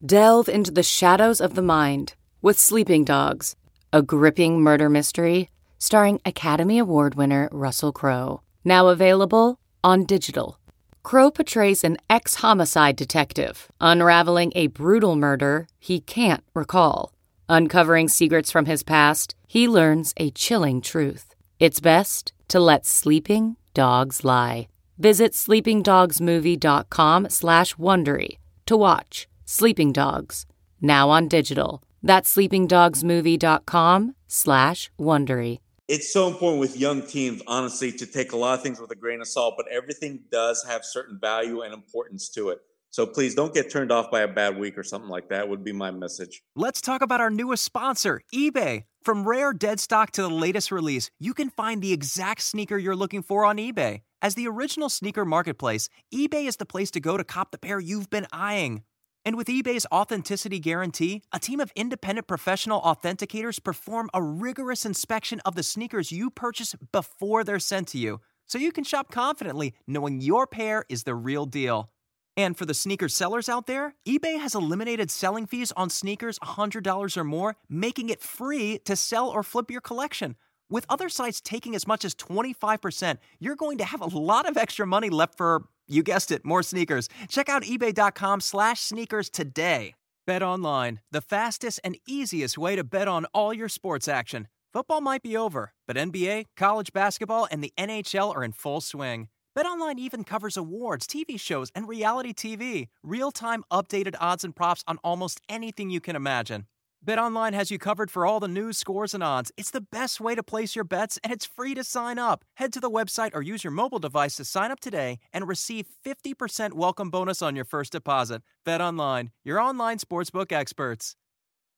S9: Delve into the shadows of the mind with Sleeping Dogs, a gripping murder mystery starring Academy Award winner Russell Crowe. Now available on digital. Crowe portrays an ex homicide detective unraveling a brutal murder he can't recall. Uncovering secrets from his past, he learns a chilling truth. It's best to let sleeping dogs lie. Visit sleepingdogsmovie.com slash Wondery to watch Sleeping Dogs, now on digital. That's sleepingdogsmovie.com slash Wondery
S4: it's so important with young teams, honestly, to take a lot of things with a grain of salt, but everything does have certain value and importance to it. So please don't get turned off by a bad week or something like that, would be my message.
S2: Let's talk about our newest sponsor, eBay. From rare dead stock to the latest release, you can find the exact sneaker you're looking for on eBay. As the original sneaker marketplace, eBay is the place to go to cop the pair you've been eyeing. And with eBay's authenticity guarantee, a team of independent professional authenticators perform a rigorous inspection of the sneakers you purchase before they're sent to you, so you can shop confidently knowing your pair is the real deal. And for the sneaker sellers out there, eBay has eliminated selling fees on sneakers $100 or more, making it free to sell or flip your collection. With other sites taking as much as 25%, you're going to have a lot of extra money left for you guessed it, more sneakers. Check out eBay.com slash sneakers today. Bet online, the fastest and easiest way to bet on all your sports action. Football might be over, but NBA, college basketball, and the NHL are in full swing. BetOnline even covers awards, TV shows, and reality TV. Real-time updated odds and props on almost anything you can imagine. BetOnline has you covered for all the news, scores, and odds. It's the best way to place your bets, and it's free to sign up. Head to the website or use your mobile device to sign up today and receive 50% welcome bonus on your first deposit. BetOnline, your online sportsbook experts.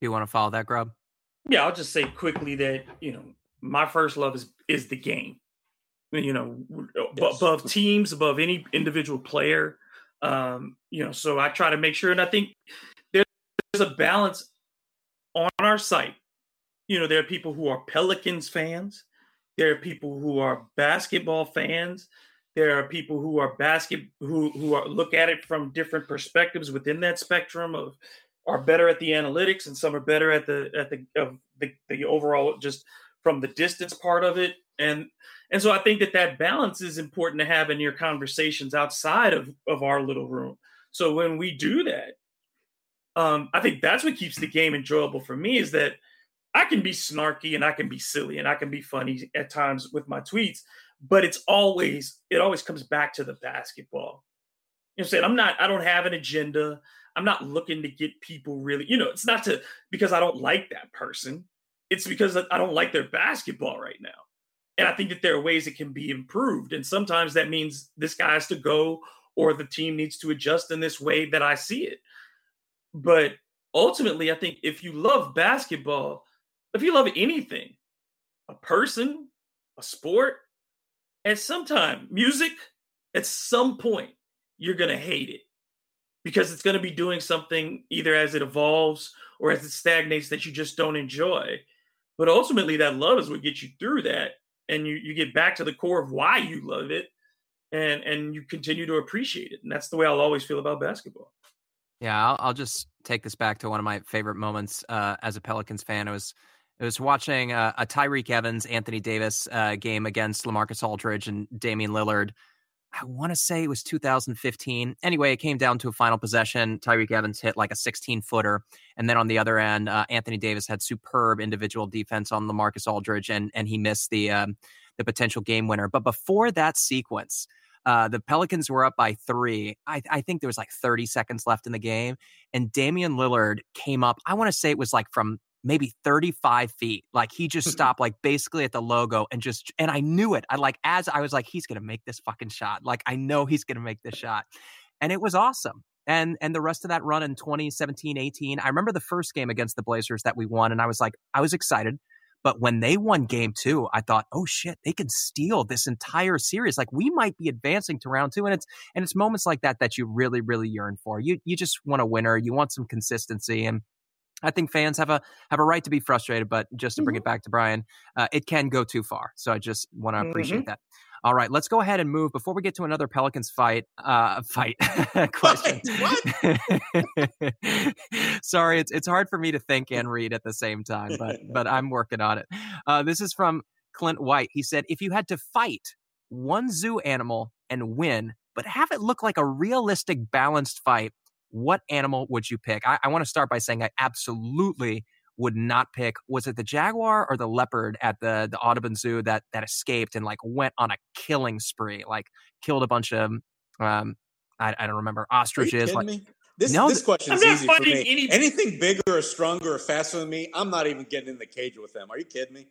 S2: You want to follow that, Grubb?
S5: Yeah, I'll just say quickly that, you know, my first love is is the game. You know, yes. above teams, above any individual player. Um, you know, so I try to make sure, and I think there's a balance on our site. You know, there are people who are Pelicans fans. There are people who are basketball fans. There are people who are basket who who are look at it from different perspectives within that spectrum of are better at the analytics and some are better at the at the of the, the overall just from the distance part of it and and so i think that that balance is important to have in your conversations outside of of our little room. So when we do that um i think that's what keeps the game enjoyable for me is that i can be snarky and i can be silly and i can be funny at times with my tweets but it's always it always comes back to the basketball. You know what i'm saying? I'm not i don't have an agenda. I'm not looking to get people really you know it's not to because i don't like that person. It's because I don't like their basketball right now. And I think that there are ways it can be improved. And sometimes that means this guy has to go or the team needs to adjust in this way that I see it. But ultimately, I think if you love basketball, if you love anything, a person, a sport, at some time, music, at some point, you're going to hate it because it's going to be doing something either as it evolves or as it stagnates that you just don't enjoy. But ultimately, that love is what gets you through that, and you you get back to the core of why you love it, and and you continue to appreciate it. And that's the way I'll always feel about basketball.
S2: Yeah, I'll, I'll just take this back to one of my favorite moments uh, as a Pelicans fan. It was it was watching uh, a Tyreke Evans, Anthony Davis uh, game against Lamarcus Aldridge and Damian Lillard I want to say it was 2015. Anyway, it came down to a final possession. Tyreke Evans hit like a 16 footer. And then on the other end, uh, Anthony Davis had superb individual defense on Lamarcus Aldridge and, and he missed the, um, the potential game winner. But before that sequence, uh, the Pelicans were up by three. I, I, think there was like 30 seconds left in the game. And Damian Lillard came up. I want to say it was like from maybe 35 feet. Like he just stopped like basically at the logo and just and I knew it. I like as I was like, he's gonna make this fucking shot. Like I know he's gonna make this shot. And it was awesome. And and the rest of that run in 2017, 18, I remember the first game against the Blazers that we won, and I was like, I was excited. But when they won game two, I thought, oh shit, they can steal this entire series. Like we might be advancing to round two. And it's and it's moments like that that you really, really yearn for. You you just want a winner. You want some consistency. And I think fans have a have a right to be frustrated, but just to bring mm-hmm. it back to Brian, uh, it can go too far. So I just want to appreciate mm-hmm. that. All right, let's go ahead and move before we get to another Pelicans fight. Uh, fight question. What? Sorry, it's it's hard for me to think and read at the same time, but but I'm working on it. Uh, this is from Clint White. He said, "If you had to fight one zoo animal and win, but have it look like a realistic, balanced fight, what animal would you pick? I, I want to start by saying I absolutely would not pick. Was it the jaguar or the leopard at the the Audubon Zoo that that escaped and like went on a killing spree, like killed a bunch of um I, I don't remember ostriches. like,
S4: me? This, no, this question is easy for me. Any... Anything bigger or stronger or faster than me, I'm not even getting in the cage with them. Are you kidding me?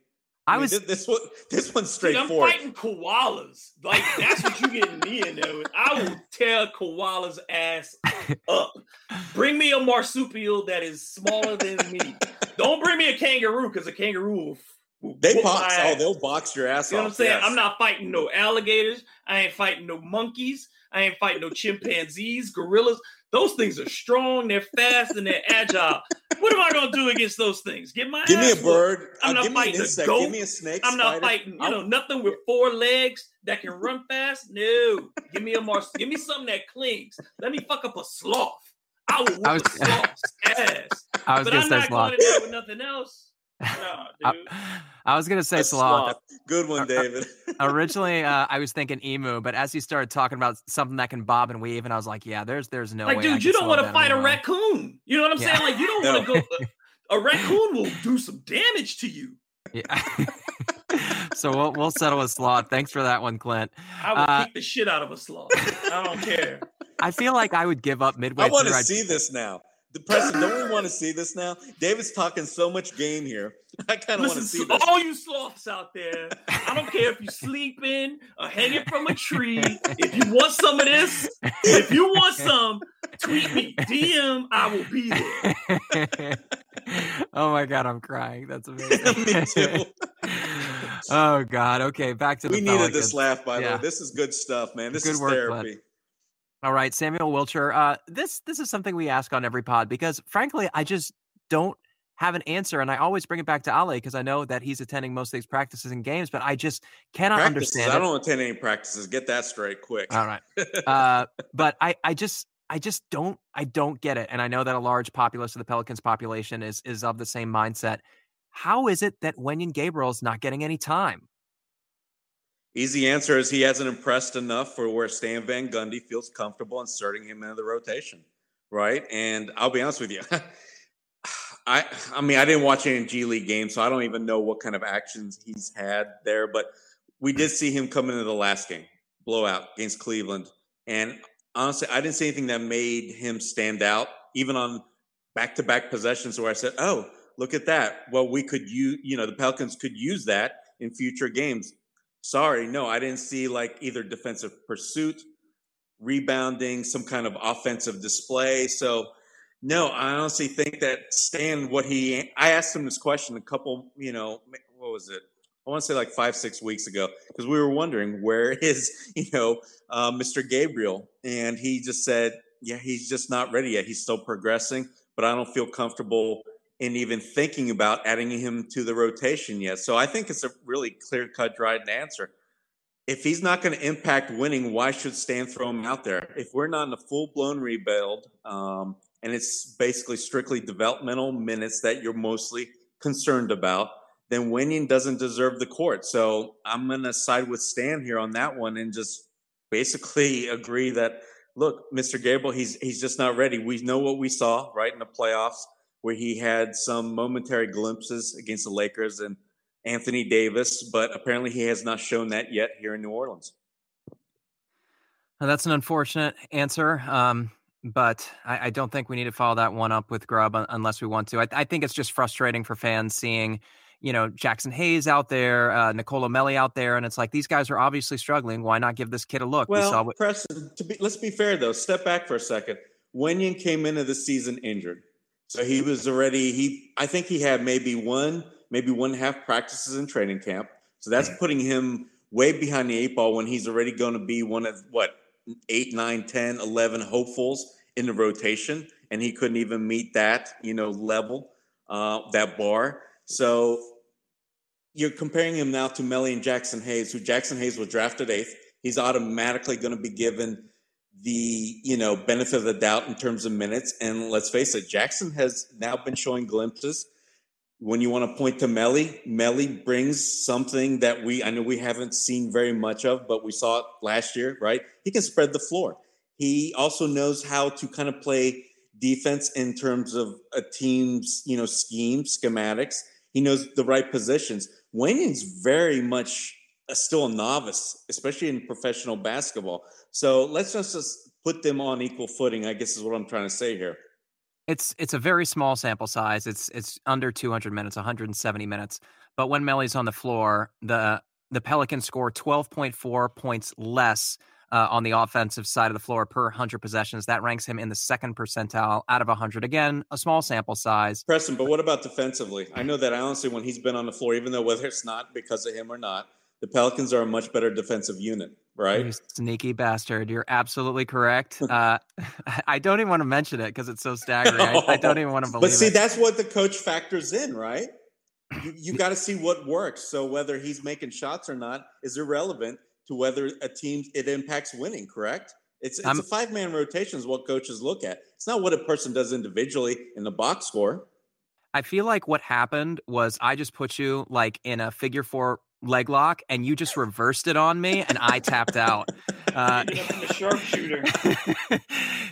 S4: I, I mean, was this, this one. This one's straightforward.
S5: I'm fighting koalas. Like that's what you getting me in there. With. I will tear koalas ass up. Bring me a marsupial that is smaller than me. Don't bring me a kangaroo because a kangaroo will. will
S4: they box. Oh, they'll box your ass.
S5: You know
S4: off,
S5: what I'm saying?
S4: Yes.
S5: I'm not fighting no alligators. I ain't fighting no monkeys. I ain't fighting no chimpanzees, gorillas. Those things are strong, they're fast, and they're agile. what am I going to do against those things? Get my
S4: give me a bird.
S5: I'm
S4: uh,
S5: not fighting a goat.
S4: Give me a snake.
S5: I'm not fighting. You know, nothing with four legs that can run fast. No, give me a mars. give me something that clings. Let me fuck up a sloth. I will whoop I was, a sloth's ass. I was but I'm not sloth. going in there with nothing else. I,
S2: I, was gonna say sloth.
S4: Good one, David.
S2: Originally, uh, I was thinking emu, but as you started talking about something that can bob and weave, and I was like, yeah, there's there's no
S5: like,
S2: way.
S5: dude, you don't want to fight a raccoon. You know what I'm yeah. saying? Like, you don't want to go. A raccoon will do some damage to you.
S2: Yeah. so we'll we'll settle a sloth. Thanks for that one, Clint.
S5: I would uh, kick the shit out of a sloth. I don't care.
S2: I feel like I would give up midway. I
S4: want to see this now. The Preston, don't we want to see this now? David's talking so much game here. I kind of want to see this.
S5: All you sloths out there, I don't care if you're sleeping or hanging from a tree. If you want some of this, if you want some, tweet me, DM, I will be there.
S2: oh my god, I'm crying. That's amazing. me too. oh god. Okay, back to the.
S4: We needed Pelicans. this laugh, by yeah. the way. This is good stuff, man. This good is work, therapy. Bud.
S2: All right, Samuel Wilcher. Uh, this this is something we ask on every pod because, frankly, I just don't have an answer, and I always bring it back to Ale because I know that he's attending most of these practices and games, but I just cannot
S4: practices,
S2: understand.
S4: I don't attend any practices. Get that straight, quick.
S2: All right, uh, but I I just I just don't I don't get it, and I know that a large populace of the Pelicans population is is of the same mindset. How is it that Wenyen Gabriel is not getting any time?
S4: Easy answer is he hasn't impressed enough for where Stan Van Gundy feels comfortable inserting him into the rotation, right? And I'll be honest with you, I I mean I didn't watch any G League games, so I don't even know what kind of actions he's had there. But we did see him come into the last game, blowout against Cleveland, and honestly, I didn't see anything that made him stand out, even on back to back possessions where I said, "Oh, look at that! Well, we could use you know the Pelicans could use that in future games." Sorry, no, I didn't see like either defensive pursuit, rebounding, some kind of offensive display. So, no, I honestly think that Stan, what he, I asked him this question a couple, you know, what was it? I want to say like five, six weeks ago, because we were wondering where is, you know, uh, Mr. Gabriel. And he just said, yeah, he's just not ready yet. He's still progressing, but I don't feel comfortable in even thinking about adding him to the rotation yet. So I think it's a really clear cut, dried answer. If he's not going to impact winning, why should Stan throw him out there? If we're not in a full blown rebuild, um, and it's basically strictly developmental minutes that you're mostly concerned about, then winning doesn't deserve the court. So I'm going to side with Stan here on that one and just basically agree that look, Mr. Gabriel, he's he's just not ready. We know what we saw right in the playoffs where he had some momentary glimpses against the Lakers and Anthony Davis, but apparently he has not shown that yet here in New Orleans.
S2: that's an unfortunate answer. Um, but I, I, don't think we need to follow that one up with Grubb unless we want to. I, I, think it's just frustrating for fans seeing, you know, Jaxson Hayes out there, uh, Nicolo Melli out there, and it's like these guys are obviously struggling. Why not give this kid a look?
S4: Well, we what- Preston, to be, let's be fair though. Step back for a second. Wenyen came into the season injured. So he was already he I think he had maybe one, maybe one half practices in training camp. So that's putting him way behind the eight ball when he's already going to be one of what eight, nine, 10, 11 hopefuls in the rotation. And he couldn't even meet that, you know, level, uh, that bar. So you're comparing him now to Melli and Jaxson Hayes, who Jaxson Hayes was drafted eighth. He's automatically going to be given the you know benefit of the doubt in terms of minutes. And let's face it, Jaxson has now been showing glimpses. When you want to point to Melli, Melli brings something that we I know we haven't seen very much of, but we saw it last year, right? He can spread the floor. He also knows how to kind of play defense in terms of a team's you know scheme schematics. He knows the right positions. Wenyen's very much uh, still a novice, especially in professional basketball. So let's just, just put them on equal footing. I guess is what I'm trying to say here.
S2: It's it's a very small sample size. It's it's under 200 minutes, 170 minutes. But when Melli's on the floor, the the Pelicans score 12.4 points less uh, on the offensive side of the floor per 100 possessions. That ranks him in the second percentile out of 100. Again, a small sample size.
S4: Preston, but what about defensively? I know that honestly, when he's been on the floor, even though whether it's not because of him or not, the Pelicans are a much better defensive unit, right?
S2: You sneaky bastard. You're absolutely correct. Uh, I don't even want to mention it because it's so staggering. I, I, don't even want to believe it.
S4: But see,
S2: it.
S4: that's what the coach factors in, right? You, you got to see what works. So whether he's making shots or not is irrelevant to whether a team it impacts winning. Correct? It's it's a five man rotation is what coaches look at. It's not what a person does individually in the box score.
S2: I feel like what happened was I just put you like in a figure four leg lock and you just reversed it on me and I tapped out.
S5: Uh, sharpshooter.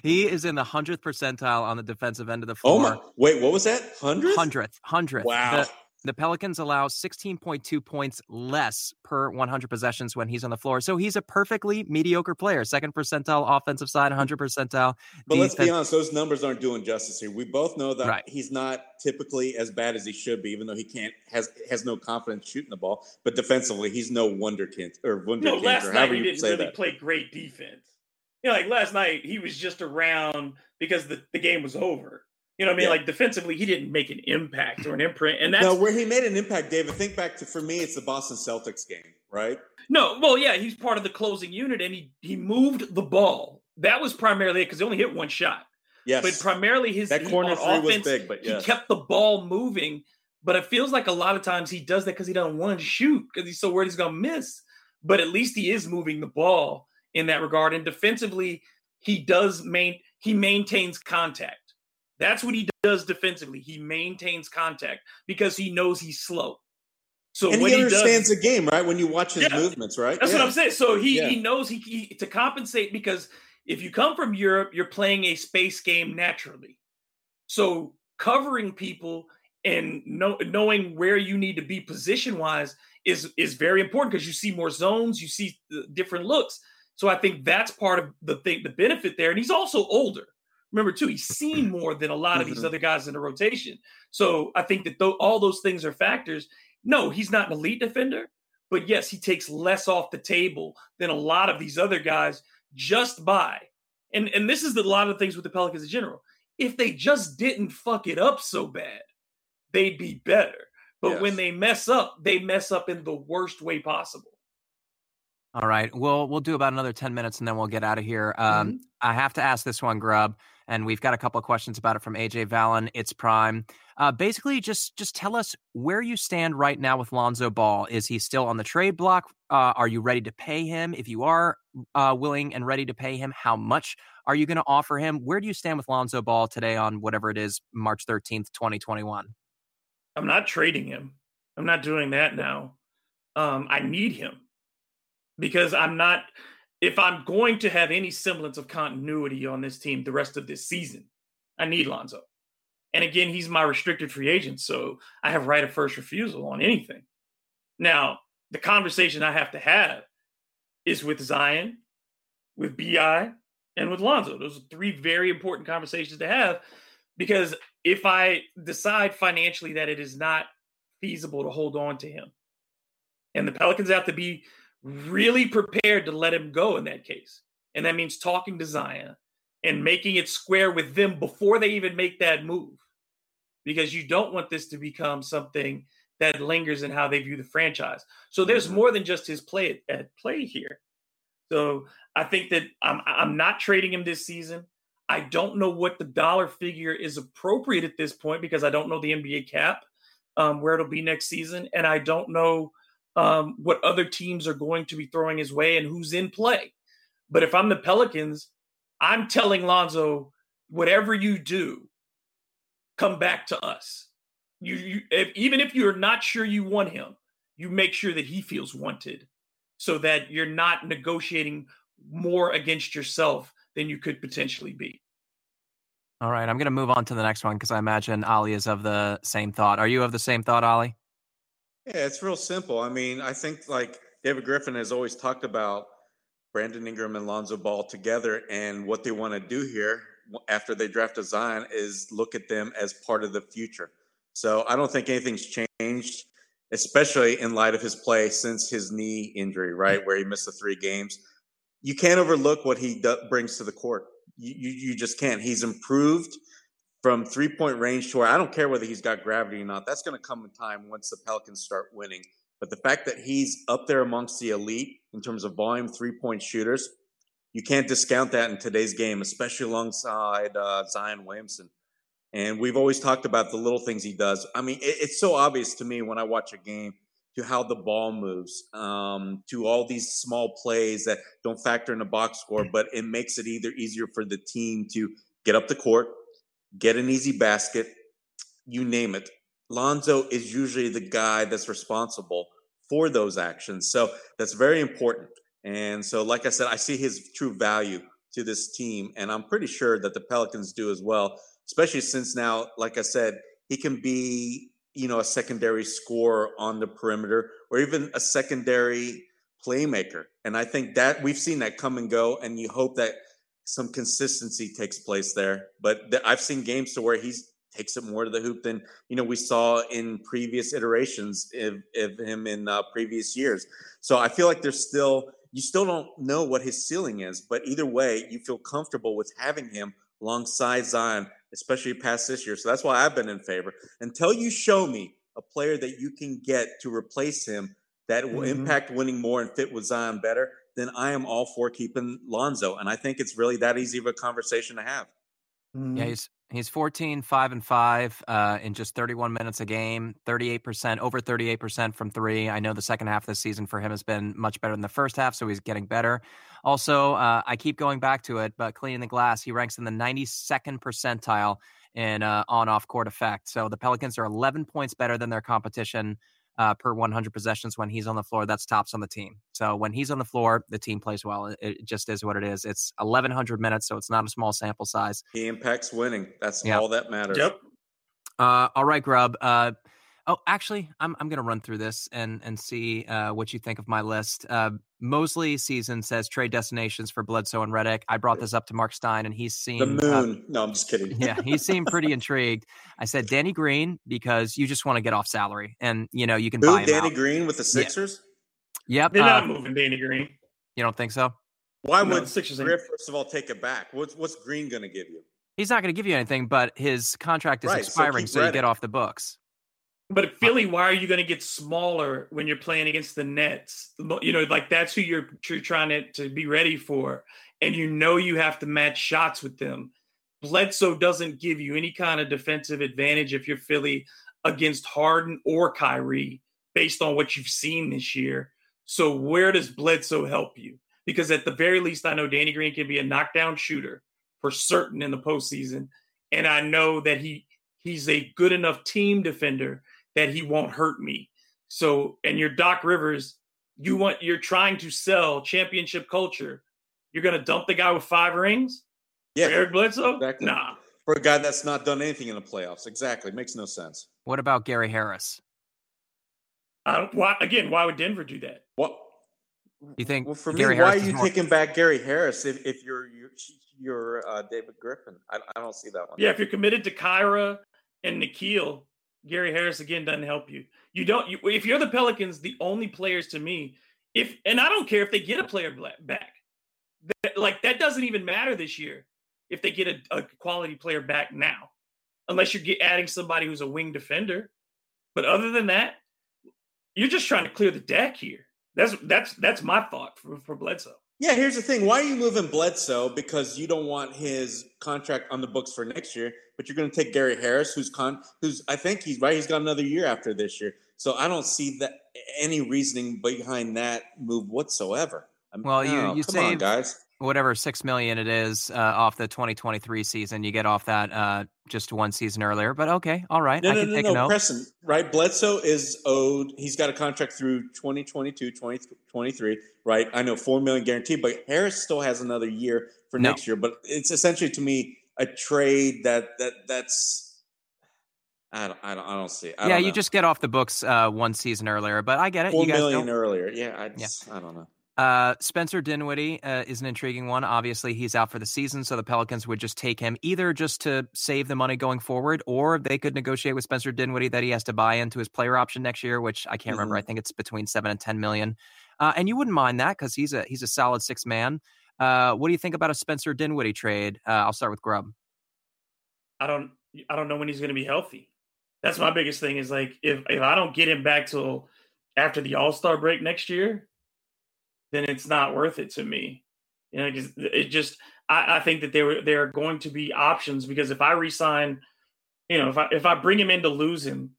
S2: he is in the hundredth percentile on the defensive end of the floor.
S4: Oh my! Wait, what was that?
S2: Hundredth? Hundredth. Hundredth.
S4: Wow.
S2: The, The Pelicans allow 16.2 points less per 100 possessions when he's on the floor. So he's a perfectly mediocre player. Second percentile offensive side, mm-hmm. 100 percentile.
S4: But defense. let's be honest, those numbers aren't doing justice here. We both know that right. he's not typically as bad as he should be, even though he can't has has no confidence shooting the ball. But defensively, he's no wonderkind or wonderkind
S5: no, last
S4: or
S5: night he didn't really that. play great defense. You know, like last night he was just around because the, the game was over. You know what I mean? Yeah. Like defensively, he didn't make an impact or an imprint. And that's
S4: no, where he made an impact, David. Think back to for me, it's the Boston Celtics game, right?
S5: No, well, yeah, he's part of the closing unit, and he he moved the ball. That was primarily because he only hit one shot.
S4: Yes,
S5: but primarily his
S4: that corner three
S5: offense,
S4: was big, but yes.
S5: he kept the ball moving. But it feels like a lot of times he does that because he doesn't want to shoot because he's so worried he's gonna miss. But at least he is moving the ball in that regard. And defensively, he does main he maintains contact. That's what he does defensively. He maintains contact because he knows he's slow.
S4: So and he understands he does, the game, right? When you watch his yeah, movements, right?
S5: That's
S4: yeah.
S5: what I'm saying. So he yeah. he knows he, he to compensate because if you come from Europe, you're playing a space game naturally. So covering people and know, knowing where you need to be position wise is is very important because you see more zones, you see uh, different looks. So I think that's part of the thing, the benefit there. And he's also older remember too, he's seen more than a lot of these mm-hmm. other guys in the rotation. So I think that th- all those things are factors. No, he's not an elite defender, but yes, he takes less off the table than a lot of these other guys just by. And and this is a lot of things with the Pelicans in general. If they just didn't fuck it up so bad, they'd be better. But yes. when they mess up, they mess up in the worst way possible.
S2: All right. Well, we'll do about another 10 minutes and then we'll get out of here. Um, mm-hmm. I have to ask this one, Grubb and we've got a couple of questions about it from AJ Vallon. It's Prime. Uh, basically, just just tell us where you stand right now with Lonzo Ball. Is he still on the trade block? Uh, are you ready to pay him? If you are uh, willing and ready to pay him, how much are you going to offer him? Where do you stand with Lonzo Ball today on whatever it is, March thirteenth, twenty twenty one?
S5: I'm not trading him. I'm not doing that now. Um, I need him because I'm not if I'm going to have any semblance of continuity on this team the rest of this season, I need Lonzo. And again, he's my restricted free agent, so I have right of first refusal on anything. Now, the conversation I have to have is with Zion, with BI, and with Lonzo. Those are three very important conversations to have because if I decide financially that it is not feasible to hold on to him, and the Pelicans have to be really prepared to let him go in that case. And that means talking to Zion and making it square with them before they even make that move. Because you don't want this to become something that lingers in how they view the franchise. So there's mm-hmm. more than just his play at, at play here. So I think that I'm I'm not trading him this season. I don't know what the dollar figure is appropriate at this point because I don't know the NBA cap, um, where it'll be next season, and I don't know um, what other teams are going to be throwing his way and who's in play. But if I'm the Pelicans, I'm telling Lonzo, whatever you do, come back to us. You, you if, even if you're not sure you want him, you make sure that he feels wanted, so that you're not negotiating more against yourself than you could potentially be.
S2: All right, I'm going to move on to the next one because I imagine Ali is of the same thought. Are you of the same thought, Ali?
S4: Yeah, it's real simple. I mean, I think like David Griffin has always talked about Brandon Ingram and Lonzo Ball together, and what they want to do here after they draft a Zion is look at them as part of the future. So I don't think anything's changed, especially in light of his play since his knee injury, right, where he missed the three games. You can't overlook what he do- brings to the court. You, you, you just can't. He's improved from three point range to where I don't care whether he's got gravity or not. That's going to come in time once the Pelicans start winning. But the fact that he's up there amongst the elite in terms of volume three point shooters, you can't discount that in today's game, especially alongside uh, Zion Williamson. And we've always talked about the little things he does. I mean, it, it's so obvious to me when I watch a game to how the ball moves, um, to all these small plays that don't factor in the box score, but it makes it either easier for the team to get up the court, get an easy basket, you name it. Lonzo is usually the guy that's responsible for those actions. So that's very important. And so, like I said, I see his true value to this team, and I'm pretty sure that the Pelicans do as well, especially since now, like I said, he can be you know, a secondary scorer on the perimeter or even a secondary playmaker. And I think that we've seen that come and go, and you hope that some consistency takes place there. But I've seen games to where he takes it more to the hoop than you know we saw in previous iterations of, of him in uh, previous years. So I feel like there's still you still don't know what his ceiling is, but either way, you feel comfortable with having him alongside Zion, especially past this year. So that's why I've been in favor. Until you show me a player that you can get to replace him that will mm-hmm. impact winning more and fit with Zion better, then I am all for keeping Lonzo. And I think it's really that easy of a conversation to have.
S2: Mm-hmm. Yeah, he's he's 14, 5 and 5 uh, in just 31 minutes a game, 38%, over 38% from three. I know the second half of the season for him has been much better than the first half, so he's getting better. Also, uh, I keep going back to it, but cleaning the glass, he ranks in the 92nd percentile in uh, on off court effect. So the Pelicans are 11 points better than their competition uh, per 100 possessions when he's on the floor. That's tops on the team. So when he's on the floor, the team plays well. It, it just is what it is. It's 1,100 minutes, so it's not a small sample size.
S4: He impacts winning. That's yep. all that matters.
S5: Yep.
S2: Uh, all right, Grubb. Uh, Oh, actually, I'm I'm going to run through this and and see uh, what you think of my list. Uh, Mosley season says trade destinations for Bledsoe and Redick. I brought this up to Mark Stein, and he's seen
S4: the moon. Uh, no, I'm just kidding.
S2: yeah, he seemed pretty intrigued. I said Danny Green because you just want to get off salary, and you know you can
S4: Who,
S2: buy
S4: Danny
S2: out.
S4: Green with the Sixers.
S2: Yeah. Yep,
S5: they're not uh, moving Danny Green.
S2: You don't think so?
S4: Why no, would Sixers Griff first of all take it back? What's what's Green going to give you?
S2: He's not going to give you anything, but his contract is right, expiring, so, so you get off the books.
S5: But Philly, why are you going to get smaller when you're playing against the Nets? You know, like that's who you're, you're trying to, to be ready for. And you know you have to match shots with them. Bledsoe doesn't give you any kind of defensive advantage if you're Philly against Harden or Kyrie based on what you've seen this year. So where does Bledsoe help you? Because at the very least, I know Danny Green can be a knockdown shooter for certain in the postseason. And I know that he he's a good enough team defender that he won't hurt me. So, and you're Doc Rivers, you want you're trying to sell championship culture. You're gonna dump the guy with five rings?
S4: Yeah,
S5: Eric Bledsoe?
S4: Exactly.
S5: Nah.
S4: For a guy that's not done anything in the playoffs. Exactly. Makes no sense.
S2: What about Gary Harris?
S5: Uh, why again, why would Denver do that?
S4: What
S2: you think?
S4: Well, for
S2: Gary
S4: me, why are you
S2: more...
S4: taking back Gary Harris if, if you're you're, you're uh, David Griffin? I, I don't see that one.
S5: Yeah, if you're committed to Kira and Nickeil, Gary Harris again doesn't help you. You don't. You, if you're the Pelicans, the only players to me, if and I don't care if they get a player back, that, like that doesn't even matter this year. If they get a, a quality player back now, unless you're get, adding somebody who's a wing defender, but other than that, you're just trying to clear the deck here. That's that's that's my thought for, for Bledsoe.
S4: Yeah, here's the thing. Why are you moving Bledsoe? Because you don't want his contract on the books for next year, but you're going to take Gary Harris, who's con, who's I think he's right. He's got another year after this year, so I don't see that any reasoning behind that move whatsoever.
S2: Well, you
S4: know,
S2: you
S4: say guys
S2: whatever six million it is uh, off the 2023 season. You get off that uh, just one season earlier, but okay, all right.
S4: No,
S2: I
S4: no,
S2: can
S4: no,
S2: take
S4: no.
S2: a note.
S4: Preston, right? Bledsoe is owed. He's got a contract through 2022, 2023, right? I know four million guaranteed, but Harris still has another year for
S2: No.
S4: next year. But it's essentially to me a trade that that that's. I don't, I don't, I don't see. It. I
S2: yeah, you just get off the books uh, one season earlier, but I get it.
S4: four
S2: you guys
S4: million earlier. Yeah, I just, I don't know.
S2: Uh, Spencer Dinwiddie uh, is an intriguing one. Obviously, he's out for the season, so the Pelicans would just take him either just to save the money going forward, or they could negotiate with Spencer Dinwiddie that he has to buy into his player option next year, which I can't remember.
S4: Mhm.
S2: I think it's between seven and ten million. Uh, and you wouldn't mind that because he's a he's a solid six man. Uh, what do you think about a Spencer Dinwiddie trade? Uh, I'll start with Grubb.
S5: I don't I don't know when he's going to be healthy. That's my biggest thing is like if if I don't get him back till after the All Star break next year, then it's not worth it to me. You know, 'cause it just I, I think that there there are going to be options because if I resign, you know, if I if I bring him in to lose him,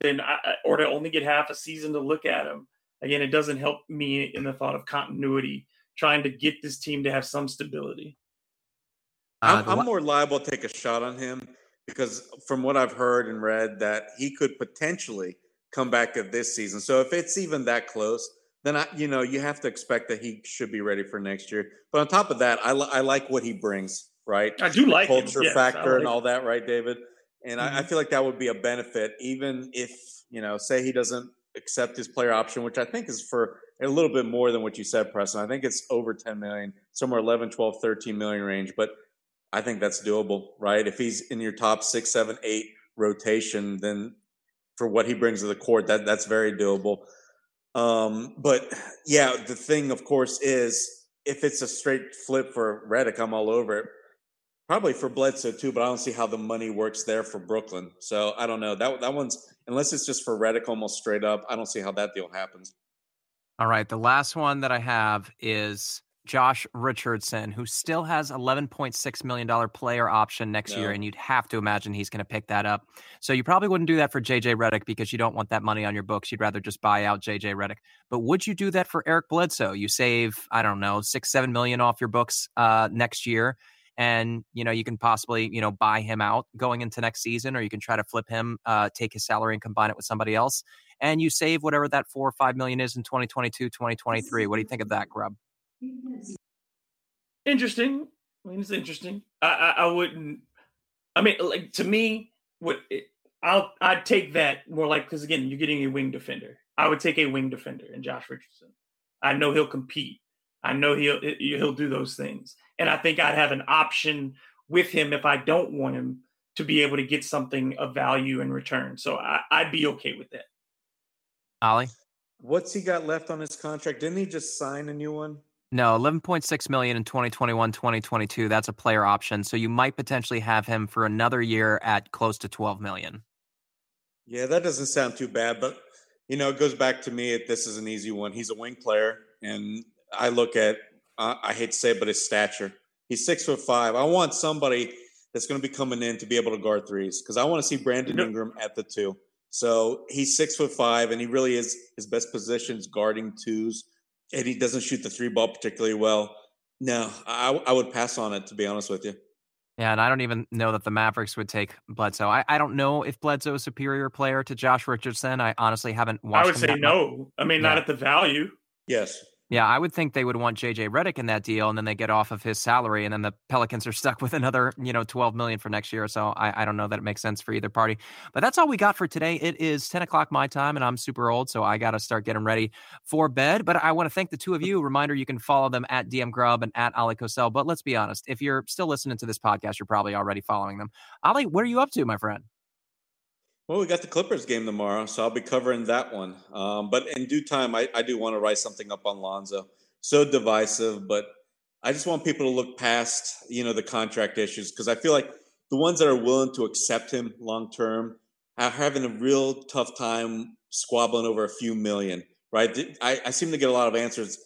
S5: then I, I- or to only get half a season to look at him again, it doesn't help me in the thought of continuity. Trying to get this team to have some stability.
S2: Uh,
S4: I'm, I'm more liable to take a shot on him because from what I've heard and read, that he could potentially come back at this season. So if it's even that close, then I, you know, you have to expect that he should be ready for next year. But on top of that, I, li- I like what he brings, right?
S5: I do
S4: The
S5: like
S4: culture
S5: yes,
S4: factor and all that, right, David? And mm-hmm. I, I feel like that would be a benefit, even if, you know, say he doesn't accept his player option, which I think is for a little bit more than what you said, Preston. I think it's over 10 million, somewhere 11, 12, 13 million range. But I think that's doable, right? If he's in your top six, seven, eight rotation, then for what he brings to the court, that that's very doable. Um, but yeah, the thing, of course, is if it's a straight flip for Redick, I'm all over it. Probably for Bledsoe too, but I don't see how the money works there for Brooklyn. So I don't know. That that one's unless it's just for Redick almost straight up. I don't see how that deal happens.
S2: All right, the last one that I have is Josh Richardson, who still has $11.6 million player option next no. year, and you'd have to imagine he's going to pick that up. So you probably wouldn't do that for JJ Redick because you don't want that money on your books. You'd rather just buy out JJ Redick. But would you do that for Eric Bledsoe? You save, I don't know, six, seven million off your books uh, next year. And you know you can possibly you know buy him out going into next season, or you can try to flip him, uh, take his salary and combine it with somebody else, and you save whatever that four or five million is in 2022, 2023. What do you think of that, Grubb?
S5: Interesting. I mean, it's interesting. I, I, I wouldn't. I mean, like to me, what it, I'll I'd take that more like because again, you're getting a wing defender. I would take a wing defender and Josh Richardson. I know he'll compete. I know he'll he'll do those things, and I think I'd have an option with him if I don't want him to be able to get something of value in return. So I, I'd be okay with that.
S2: Ollie,
S4: what's he got left on his contract? Didn't he just sign a new one?
S2: No, 11.6 million in 2021, 2022. That's a player option. So you might potentially have him for another year at close to 12 million.
S4: Yeah, that doesn't sound too bad, but you know, it goes back to me. This is an easy one. He's a wing player, and I look at. Uh, I hate to say it, but his stature. He's six foot five. I want somebody that's going to be coming in to be able to guard threes because I want to see Brandon Ingram at the two. So he's six foot five, and he really is his best positions guarding twos and he doesn't shoot the three ball particularly well. No, I, I would pass on it to be honest with you.
S2: Yeah, and I don't even know that the Mavericks would take Bledsoe. I, I don't know if Bledsoe is a superior player to Josh Richardson. I honestly haven't watched.
S5: I would say no. Much. I mean, yeah. not at the value.
S4: Yes.
S2: Yeah, I would think they would want JJ Redick in that deal, and then they get off of his salary, and then the Pelicans are stuck with another, you know, twelve million for next year. So I, I don't know that it makes sense for either party. But that's all we got for today. It is ten o'clock my time, and I'm super old, so I got to start getting ready for bed. But I want to thank the two of you. Reminder: you can follow them at DM Grubb and at Ali Kosel. But let's be honest, if you're still listening to this podcast, you're probably already following them. Ali, what are you up to, my friend?
S4: Well, we got the Clippers game tomorrow, so I'll be covering that one. Um, but in due time, I, I do want to write something up on Lonzo so divisive, but I just want people to look past, you know, the contract issues because I feel like the ones that are willing to accept him long term are having a real tough time squabbling over a few million, right? I, I seem to get a lot of answers.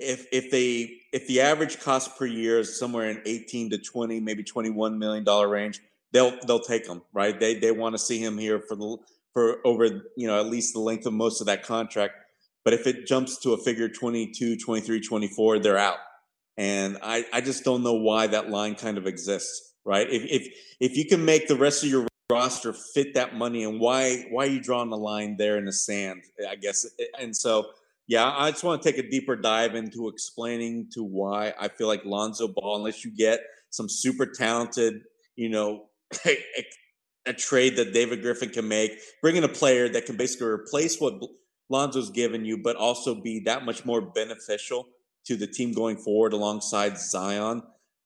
S4: If if they if the average cost per year is somewhere in 18 to 20, maybe 21 million dollar range, they'll they'll take him, right? They they want to see him here for the for over you know at least the length of most of that contract. But if it jumps to a figure 22, 23, 24, they're out. And I, I just don't know why that line kind of exists, right? If, if, if you can make the rest of your roster fit that money and why, why are you drawing the line there in the sand, I guess. And so, yeah, I just want to take a deeper dive into explaining to why I feel like Lonzo Ball, unless you get some super talented, you know, a, a trade that David Griffin can make, bring in a player that can basically replace what Lonzo's given you, but also be that much more beneficial to the team going forward alongside Zion,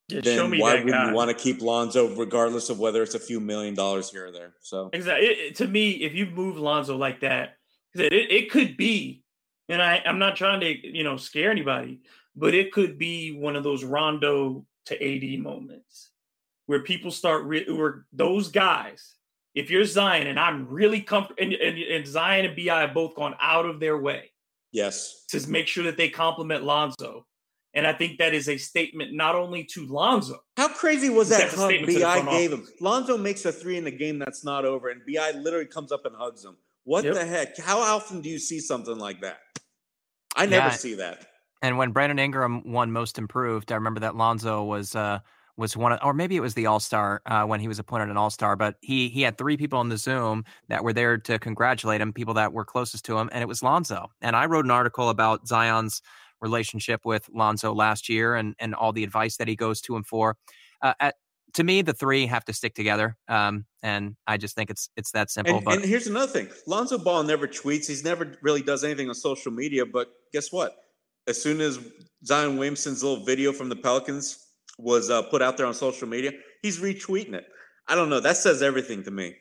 S4: yeah, then why would you want to keep Lonzo regardless of whether it's a few million dollars here or there? So.
S5: Exactly. It, to me, if you move Lonzo like that, it, it could be, and I, I'm not trying to you know scare anybody, but it could be one of those Rondo to AD moments where people start re- where those guys if you're Zion, and I'm really comfortable, and, and, and, Zion and BI have both gone out of their way,
S4: yes,
S5: to make sure that they compliment Lonzo, and I think that is a statement not only to Lonzo.
S4: How crazy was that hug BI gave him? Lonzo makes a three in the game that's not over, and BI literally comes up and hugs him. What yep. the heck? How often do you see something like that? I never yeah. see that.
S2: And when Brandon Ingram won Most Improved, I remember that Lonzo was. Uh, was one of, or maybe it was the All Star uh, when he was appointed an All Star. But he he had three people on the Zoom that were there to congratulate him, people that were closest to him, and it was Lonzo. And I wrote an article about Zion's relationship with Lonzo last year and and all the advice that he goes to him for. Uh, at to me, the three have to stick together. Um, and I just think it's it's that simple.
S4: And,
S2: but
S4: and here's another thing: Lonzo Ball never tweets. He's never really does anything on social media. But guess what? As soon as Zion Williamson's little video from the Pelicans was uh, put out there on social media, he's retweeting it. I don't know. That says everything to me.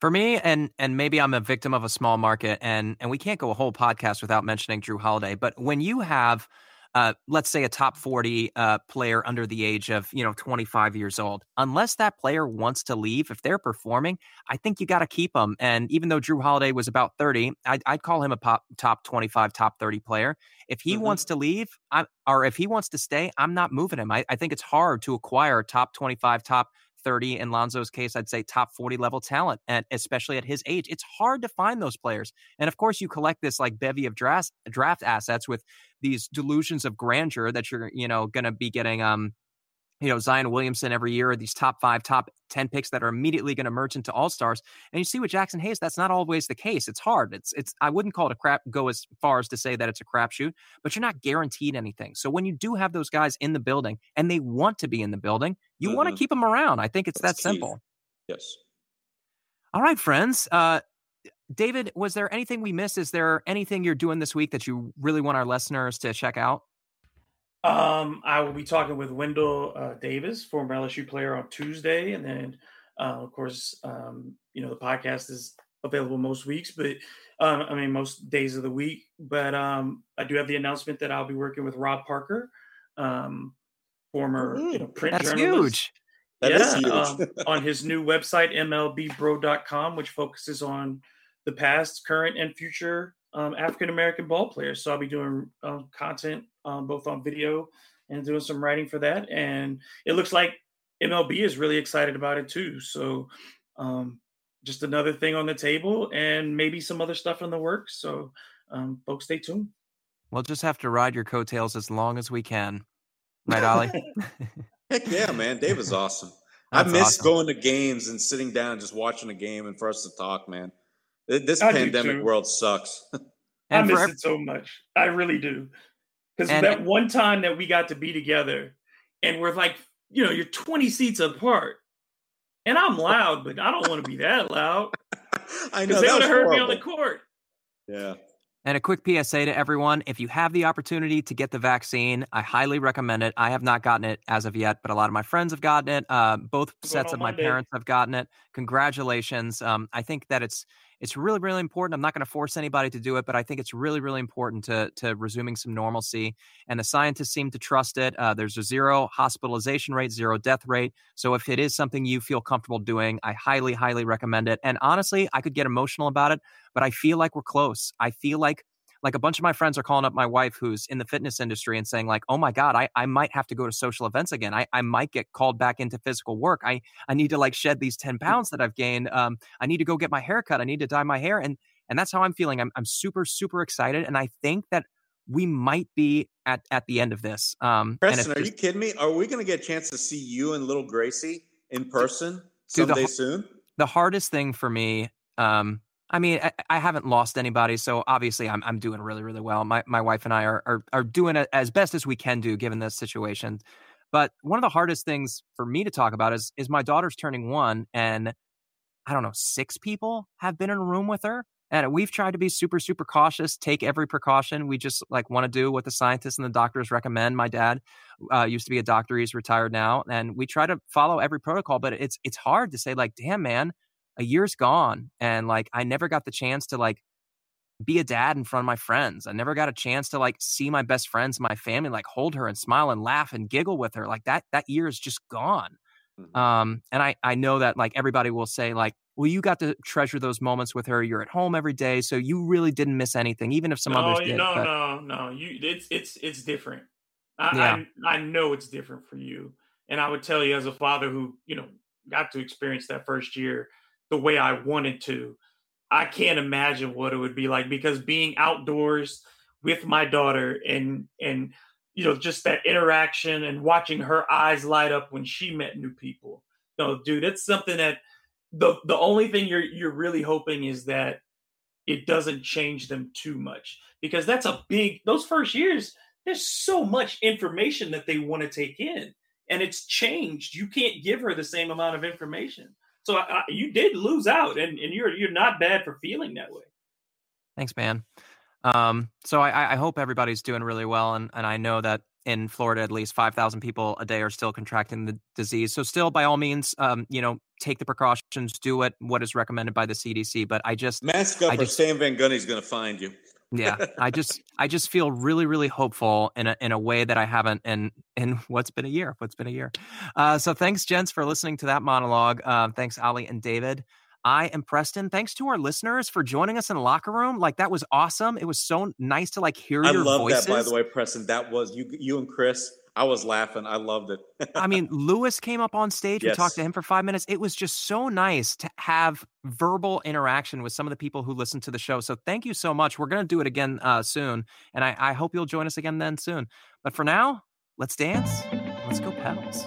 S2: For me, and and maybe I'm a victim of a small market, and and we can't go a whole podcast without mentioning Jrue Holiday. But when you have uh, let's say a top 40 uh, player under the age of you know 25 years old. Unless that player wants to leave if they're performing i think you got to keep them and even though Jrue Holiday was about 30 i'd, I'd call him a pop, top 25 top 30 player. If he mm-hmm. wants to leave I, or if he wants to stay i'm not moving him. I, I think it's hard to acquire top 25 top 30 in Lonzo's case, I'd say top 40 level talent, and especially at his age, it's hard to find those players. And of course, you collect this like bevy of draft draft assets with these delusions of grandeur that you're, you know, going to be getting um you know Zion Williamson every year, these top five, top ten picks that are immediately going to merge into all stars. And you see with Jaxson Hayes, that's not always the case. It's hard. It's it's I wouldn't call it a crap. Go as far as to say that it's a crapshoot, but you're not guaranteed anything. So when you do have those guys in the building and they want to be in the building, you mm-hmm. want to keep them around. I think it's that's that simple.
S4: Yes.
S2: All right, friends. Uh, David, was there anything we missed? Is there anything you're doing this week that you really want our listeners to check out?
S5: Um, I will be talking with Wendell uh, Davis, former LSU player, on Tuesday, and then, uh, of course, um, you know the podcast is available most weeks, but um, I mean most days of the week. But um, I do have the announcement that I'll be working with Rob Parker, um, former you know, print
S2: That's
S5: journalist.
S2: huge.
S4: That
S5: yeah,
S4: huge.
S5: um, on his new website, MLBBro.com, which focuses on the past, current, and future um, African American ball players. So I'll be doing um, content um, both on video and doing some writing for that. And it looks like MLB is really excited about it too. So um, just another thing on the table and maybe some other stuff in the works. So um, folks, stay tuned.
S2: We'll just have to ride your coattails as long as we can. Right, Ollie?
S4: Heck yeah, man. Dave is awesome. I miss awesome. going to games and sitting down and just watching a game and for us to talk, man. This I pandemic world sucks.
S5: I miss it so much. I really do. Because that one time that we got to be together and we're like, you know, you're 20 seats apart. And I'm loud, but I don't want to be that loud.
S4: I know.
S5: They would have heard
S4: horrible.
S5: me on the court.
S4: Yeah.
S2: And a quick PSA to everyone if you have the opportunity to get the vaccine, I highly recommend it. I have not gotten it as of yet, but a lot of my friends have gotten it. Uh, both sets of my Monday. parents have gotten it. Congratulations. Um, I think that it's it's really really important i'm not going to force anybody to do it but i think it's really really important to to resuming some normalcy and the scientists seem to trust it uh, there's a zero hospitalization rate zero death rate so if it is something you feel comfortable doing i highly highly recommend it and honestly i could get emotional about it but i feel like we're close i feel like like a bunch of my friends are calling up my wife who's in the fitness industry and saying like oh my god i, I might have to go to social events again. I, I might get called back into physical work. I i need to like shed these 10 pounds that i've gained. Um, i need to go get my hair cut. I need to dye my hair. And and that's how i'm feeling. I'm, I'm super super excited and i think that we might be at at the end of this um
S4: Preston, are just, you kidding me? Are we going to get a chance to see you and little gracie in person dude, someday
S2: the,
S4: soon?
S2: the hardest thing for me um I mean, I, I, haven't lost anybody, so obviously I'm I'm doing really really well. My my wife and I are are, are doing it as best as we can do given this situation. But one of the hardest things for me to talk about is is my daughter's turning one, and I don't know, six people have been in a room with her, and we've tried to be super super cautious, take every precaution. We just like want to do what the scientists and the doctors recommend. My dad uh, used to be a doctor; he's retired now, and we try to follow every protocol. But it's it's hard to say like, damn man a year's gone and like I never got the chance to like be a dad in front of my friends. I never got a chance to like see my best friends, my family, like hold her and smile and laugh and giggle with her. Like that that year is just gone. Mm-hmm. Um, and I I know that like everybody will say like, well, you got to treasure those moments with her. You're at home every day, so you really didn't miss anything, even if some
S5: no,
S2: others did.
S5: No,
S2: but...
S5: no, no. You it's it's it's different. I, yeah. I I know it's different for you, and I would tell you as a father who you know got to experience that first year the way I wanted to. I can't imagine what it would be like because being outdoors with my daughter and and you know just that interaction and watching her eyes light up when she met new people. No, dude, it's something that the the only thing you're you're really hoping is that it doesn't change them too much because that's a big those first years there's so much information that they want to take in and it's changed. You can't give her the same amount of information. So I, I, you did lose out, and, and you're you're not bad for feeling that way.
S2: Thanks, man. Um, so I, I hope everybody's doing really well, and and I know that in Florida, at least 5,000 people a day are still contracting the disease. So, still, by all means, um, you know, take the precautions, do what what is recommended by the CDC. But I just
S4: mask up,
S2: I
S4: or Stan Van Gundy's going to find you.
S2: Yeah, I just I just feel really really hopeful in a in a way that I haven't in in what's been a year. What's been a year. Uh, so, thanks, gents, for listening to that monologue. Uh, thanks, Ali and David. I am Preston. Thanks to our listeners for joining us in the locker room. Like that was awesome. It was so nice to like hear
S4: I
S2: your
S4: love
S2: voices.
S4: that, by the way, Preston. That was you, you and Chris. I was laughing. I loved it.
S2: I mean, Lewis came up on stage.
S4: Yes.
S2: We talked to him for five minutes. It was just so nice to have verbal interaction with some of the people who listen to the show. So thank you so much. We're going to do it again uh, soon. And I, I hope you'll join us again then soon. But for now, let's dance. Let's go pedals.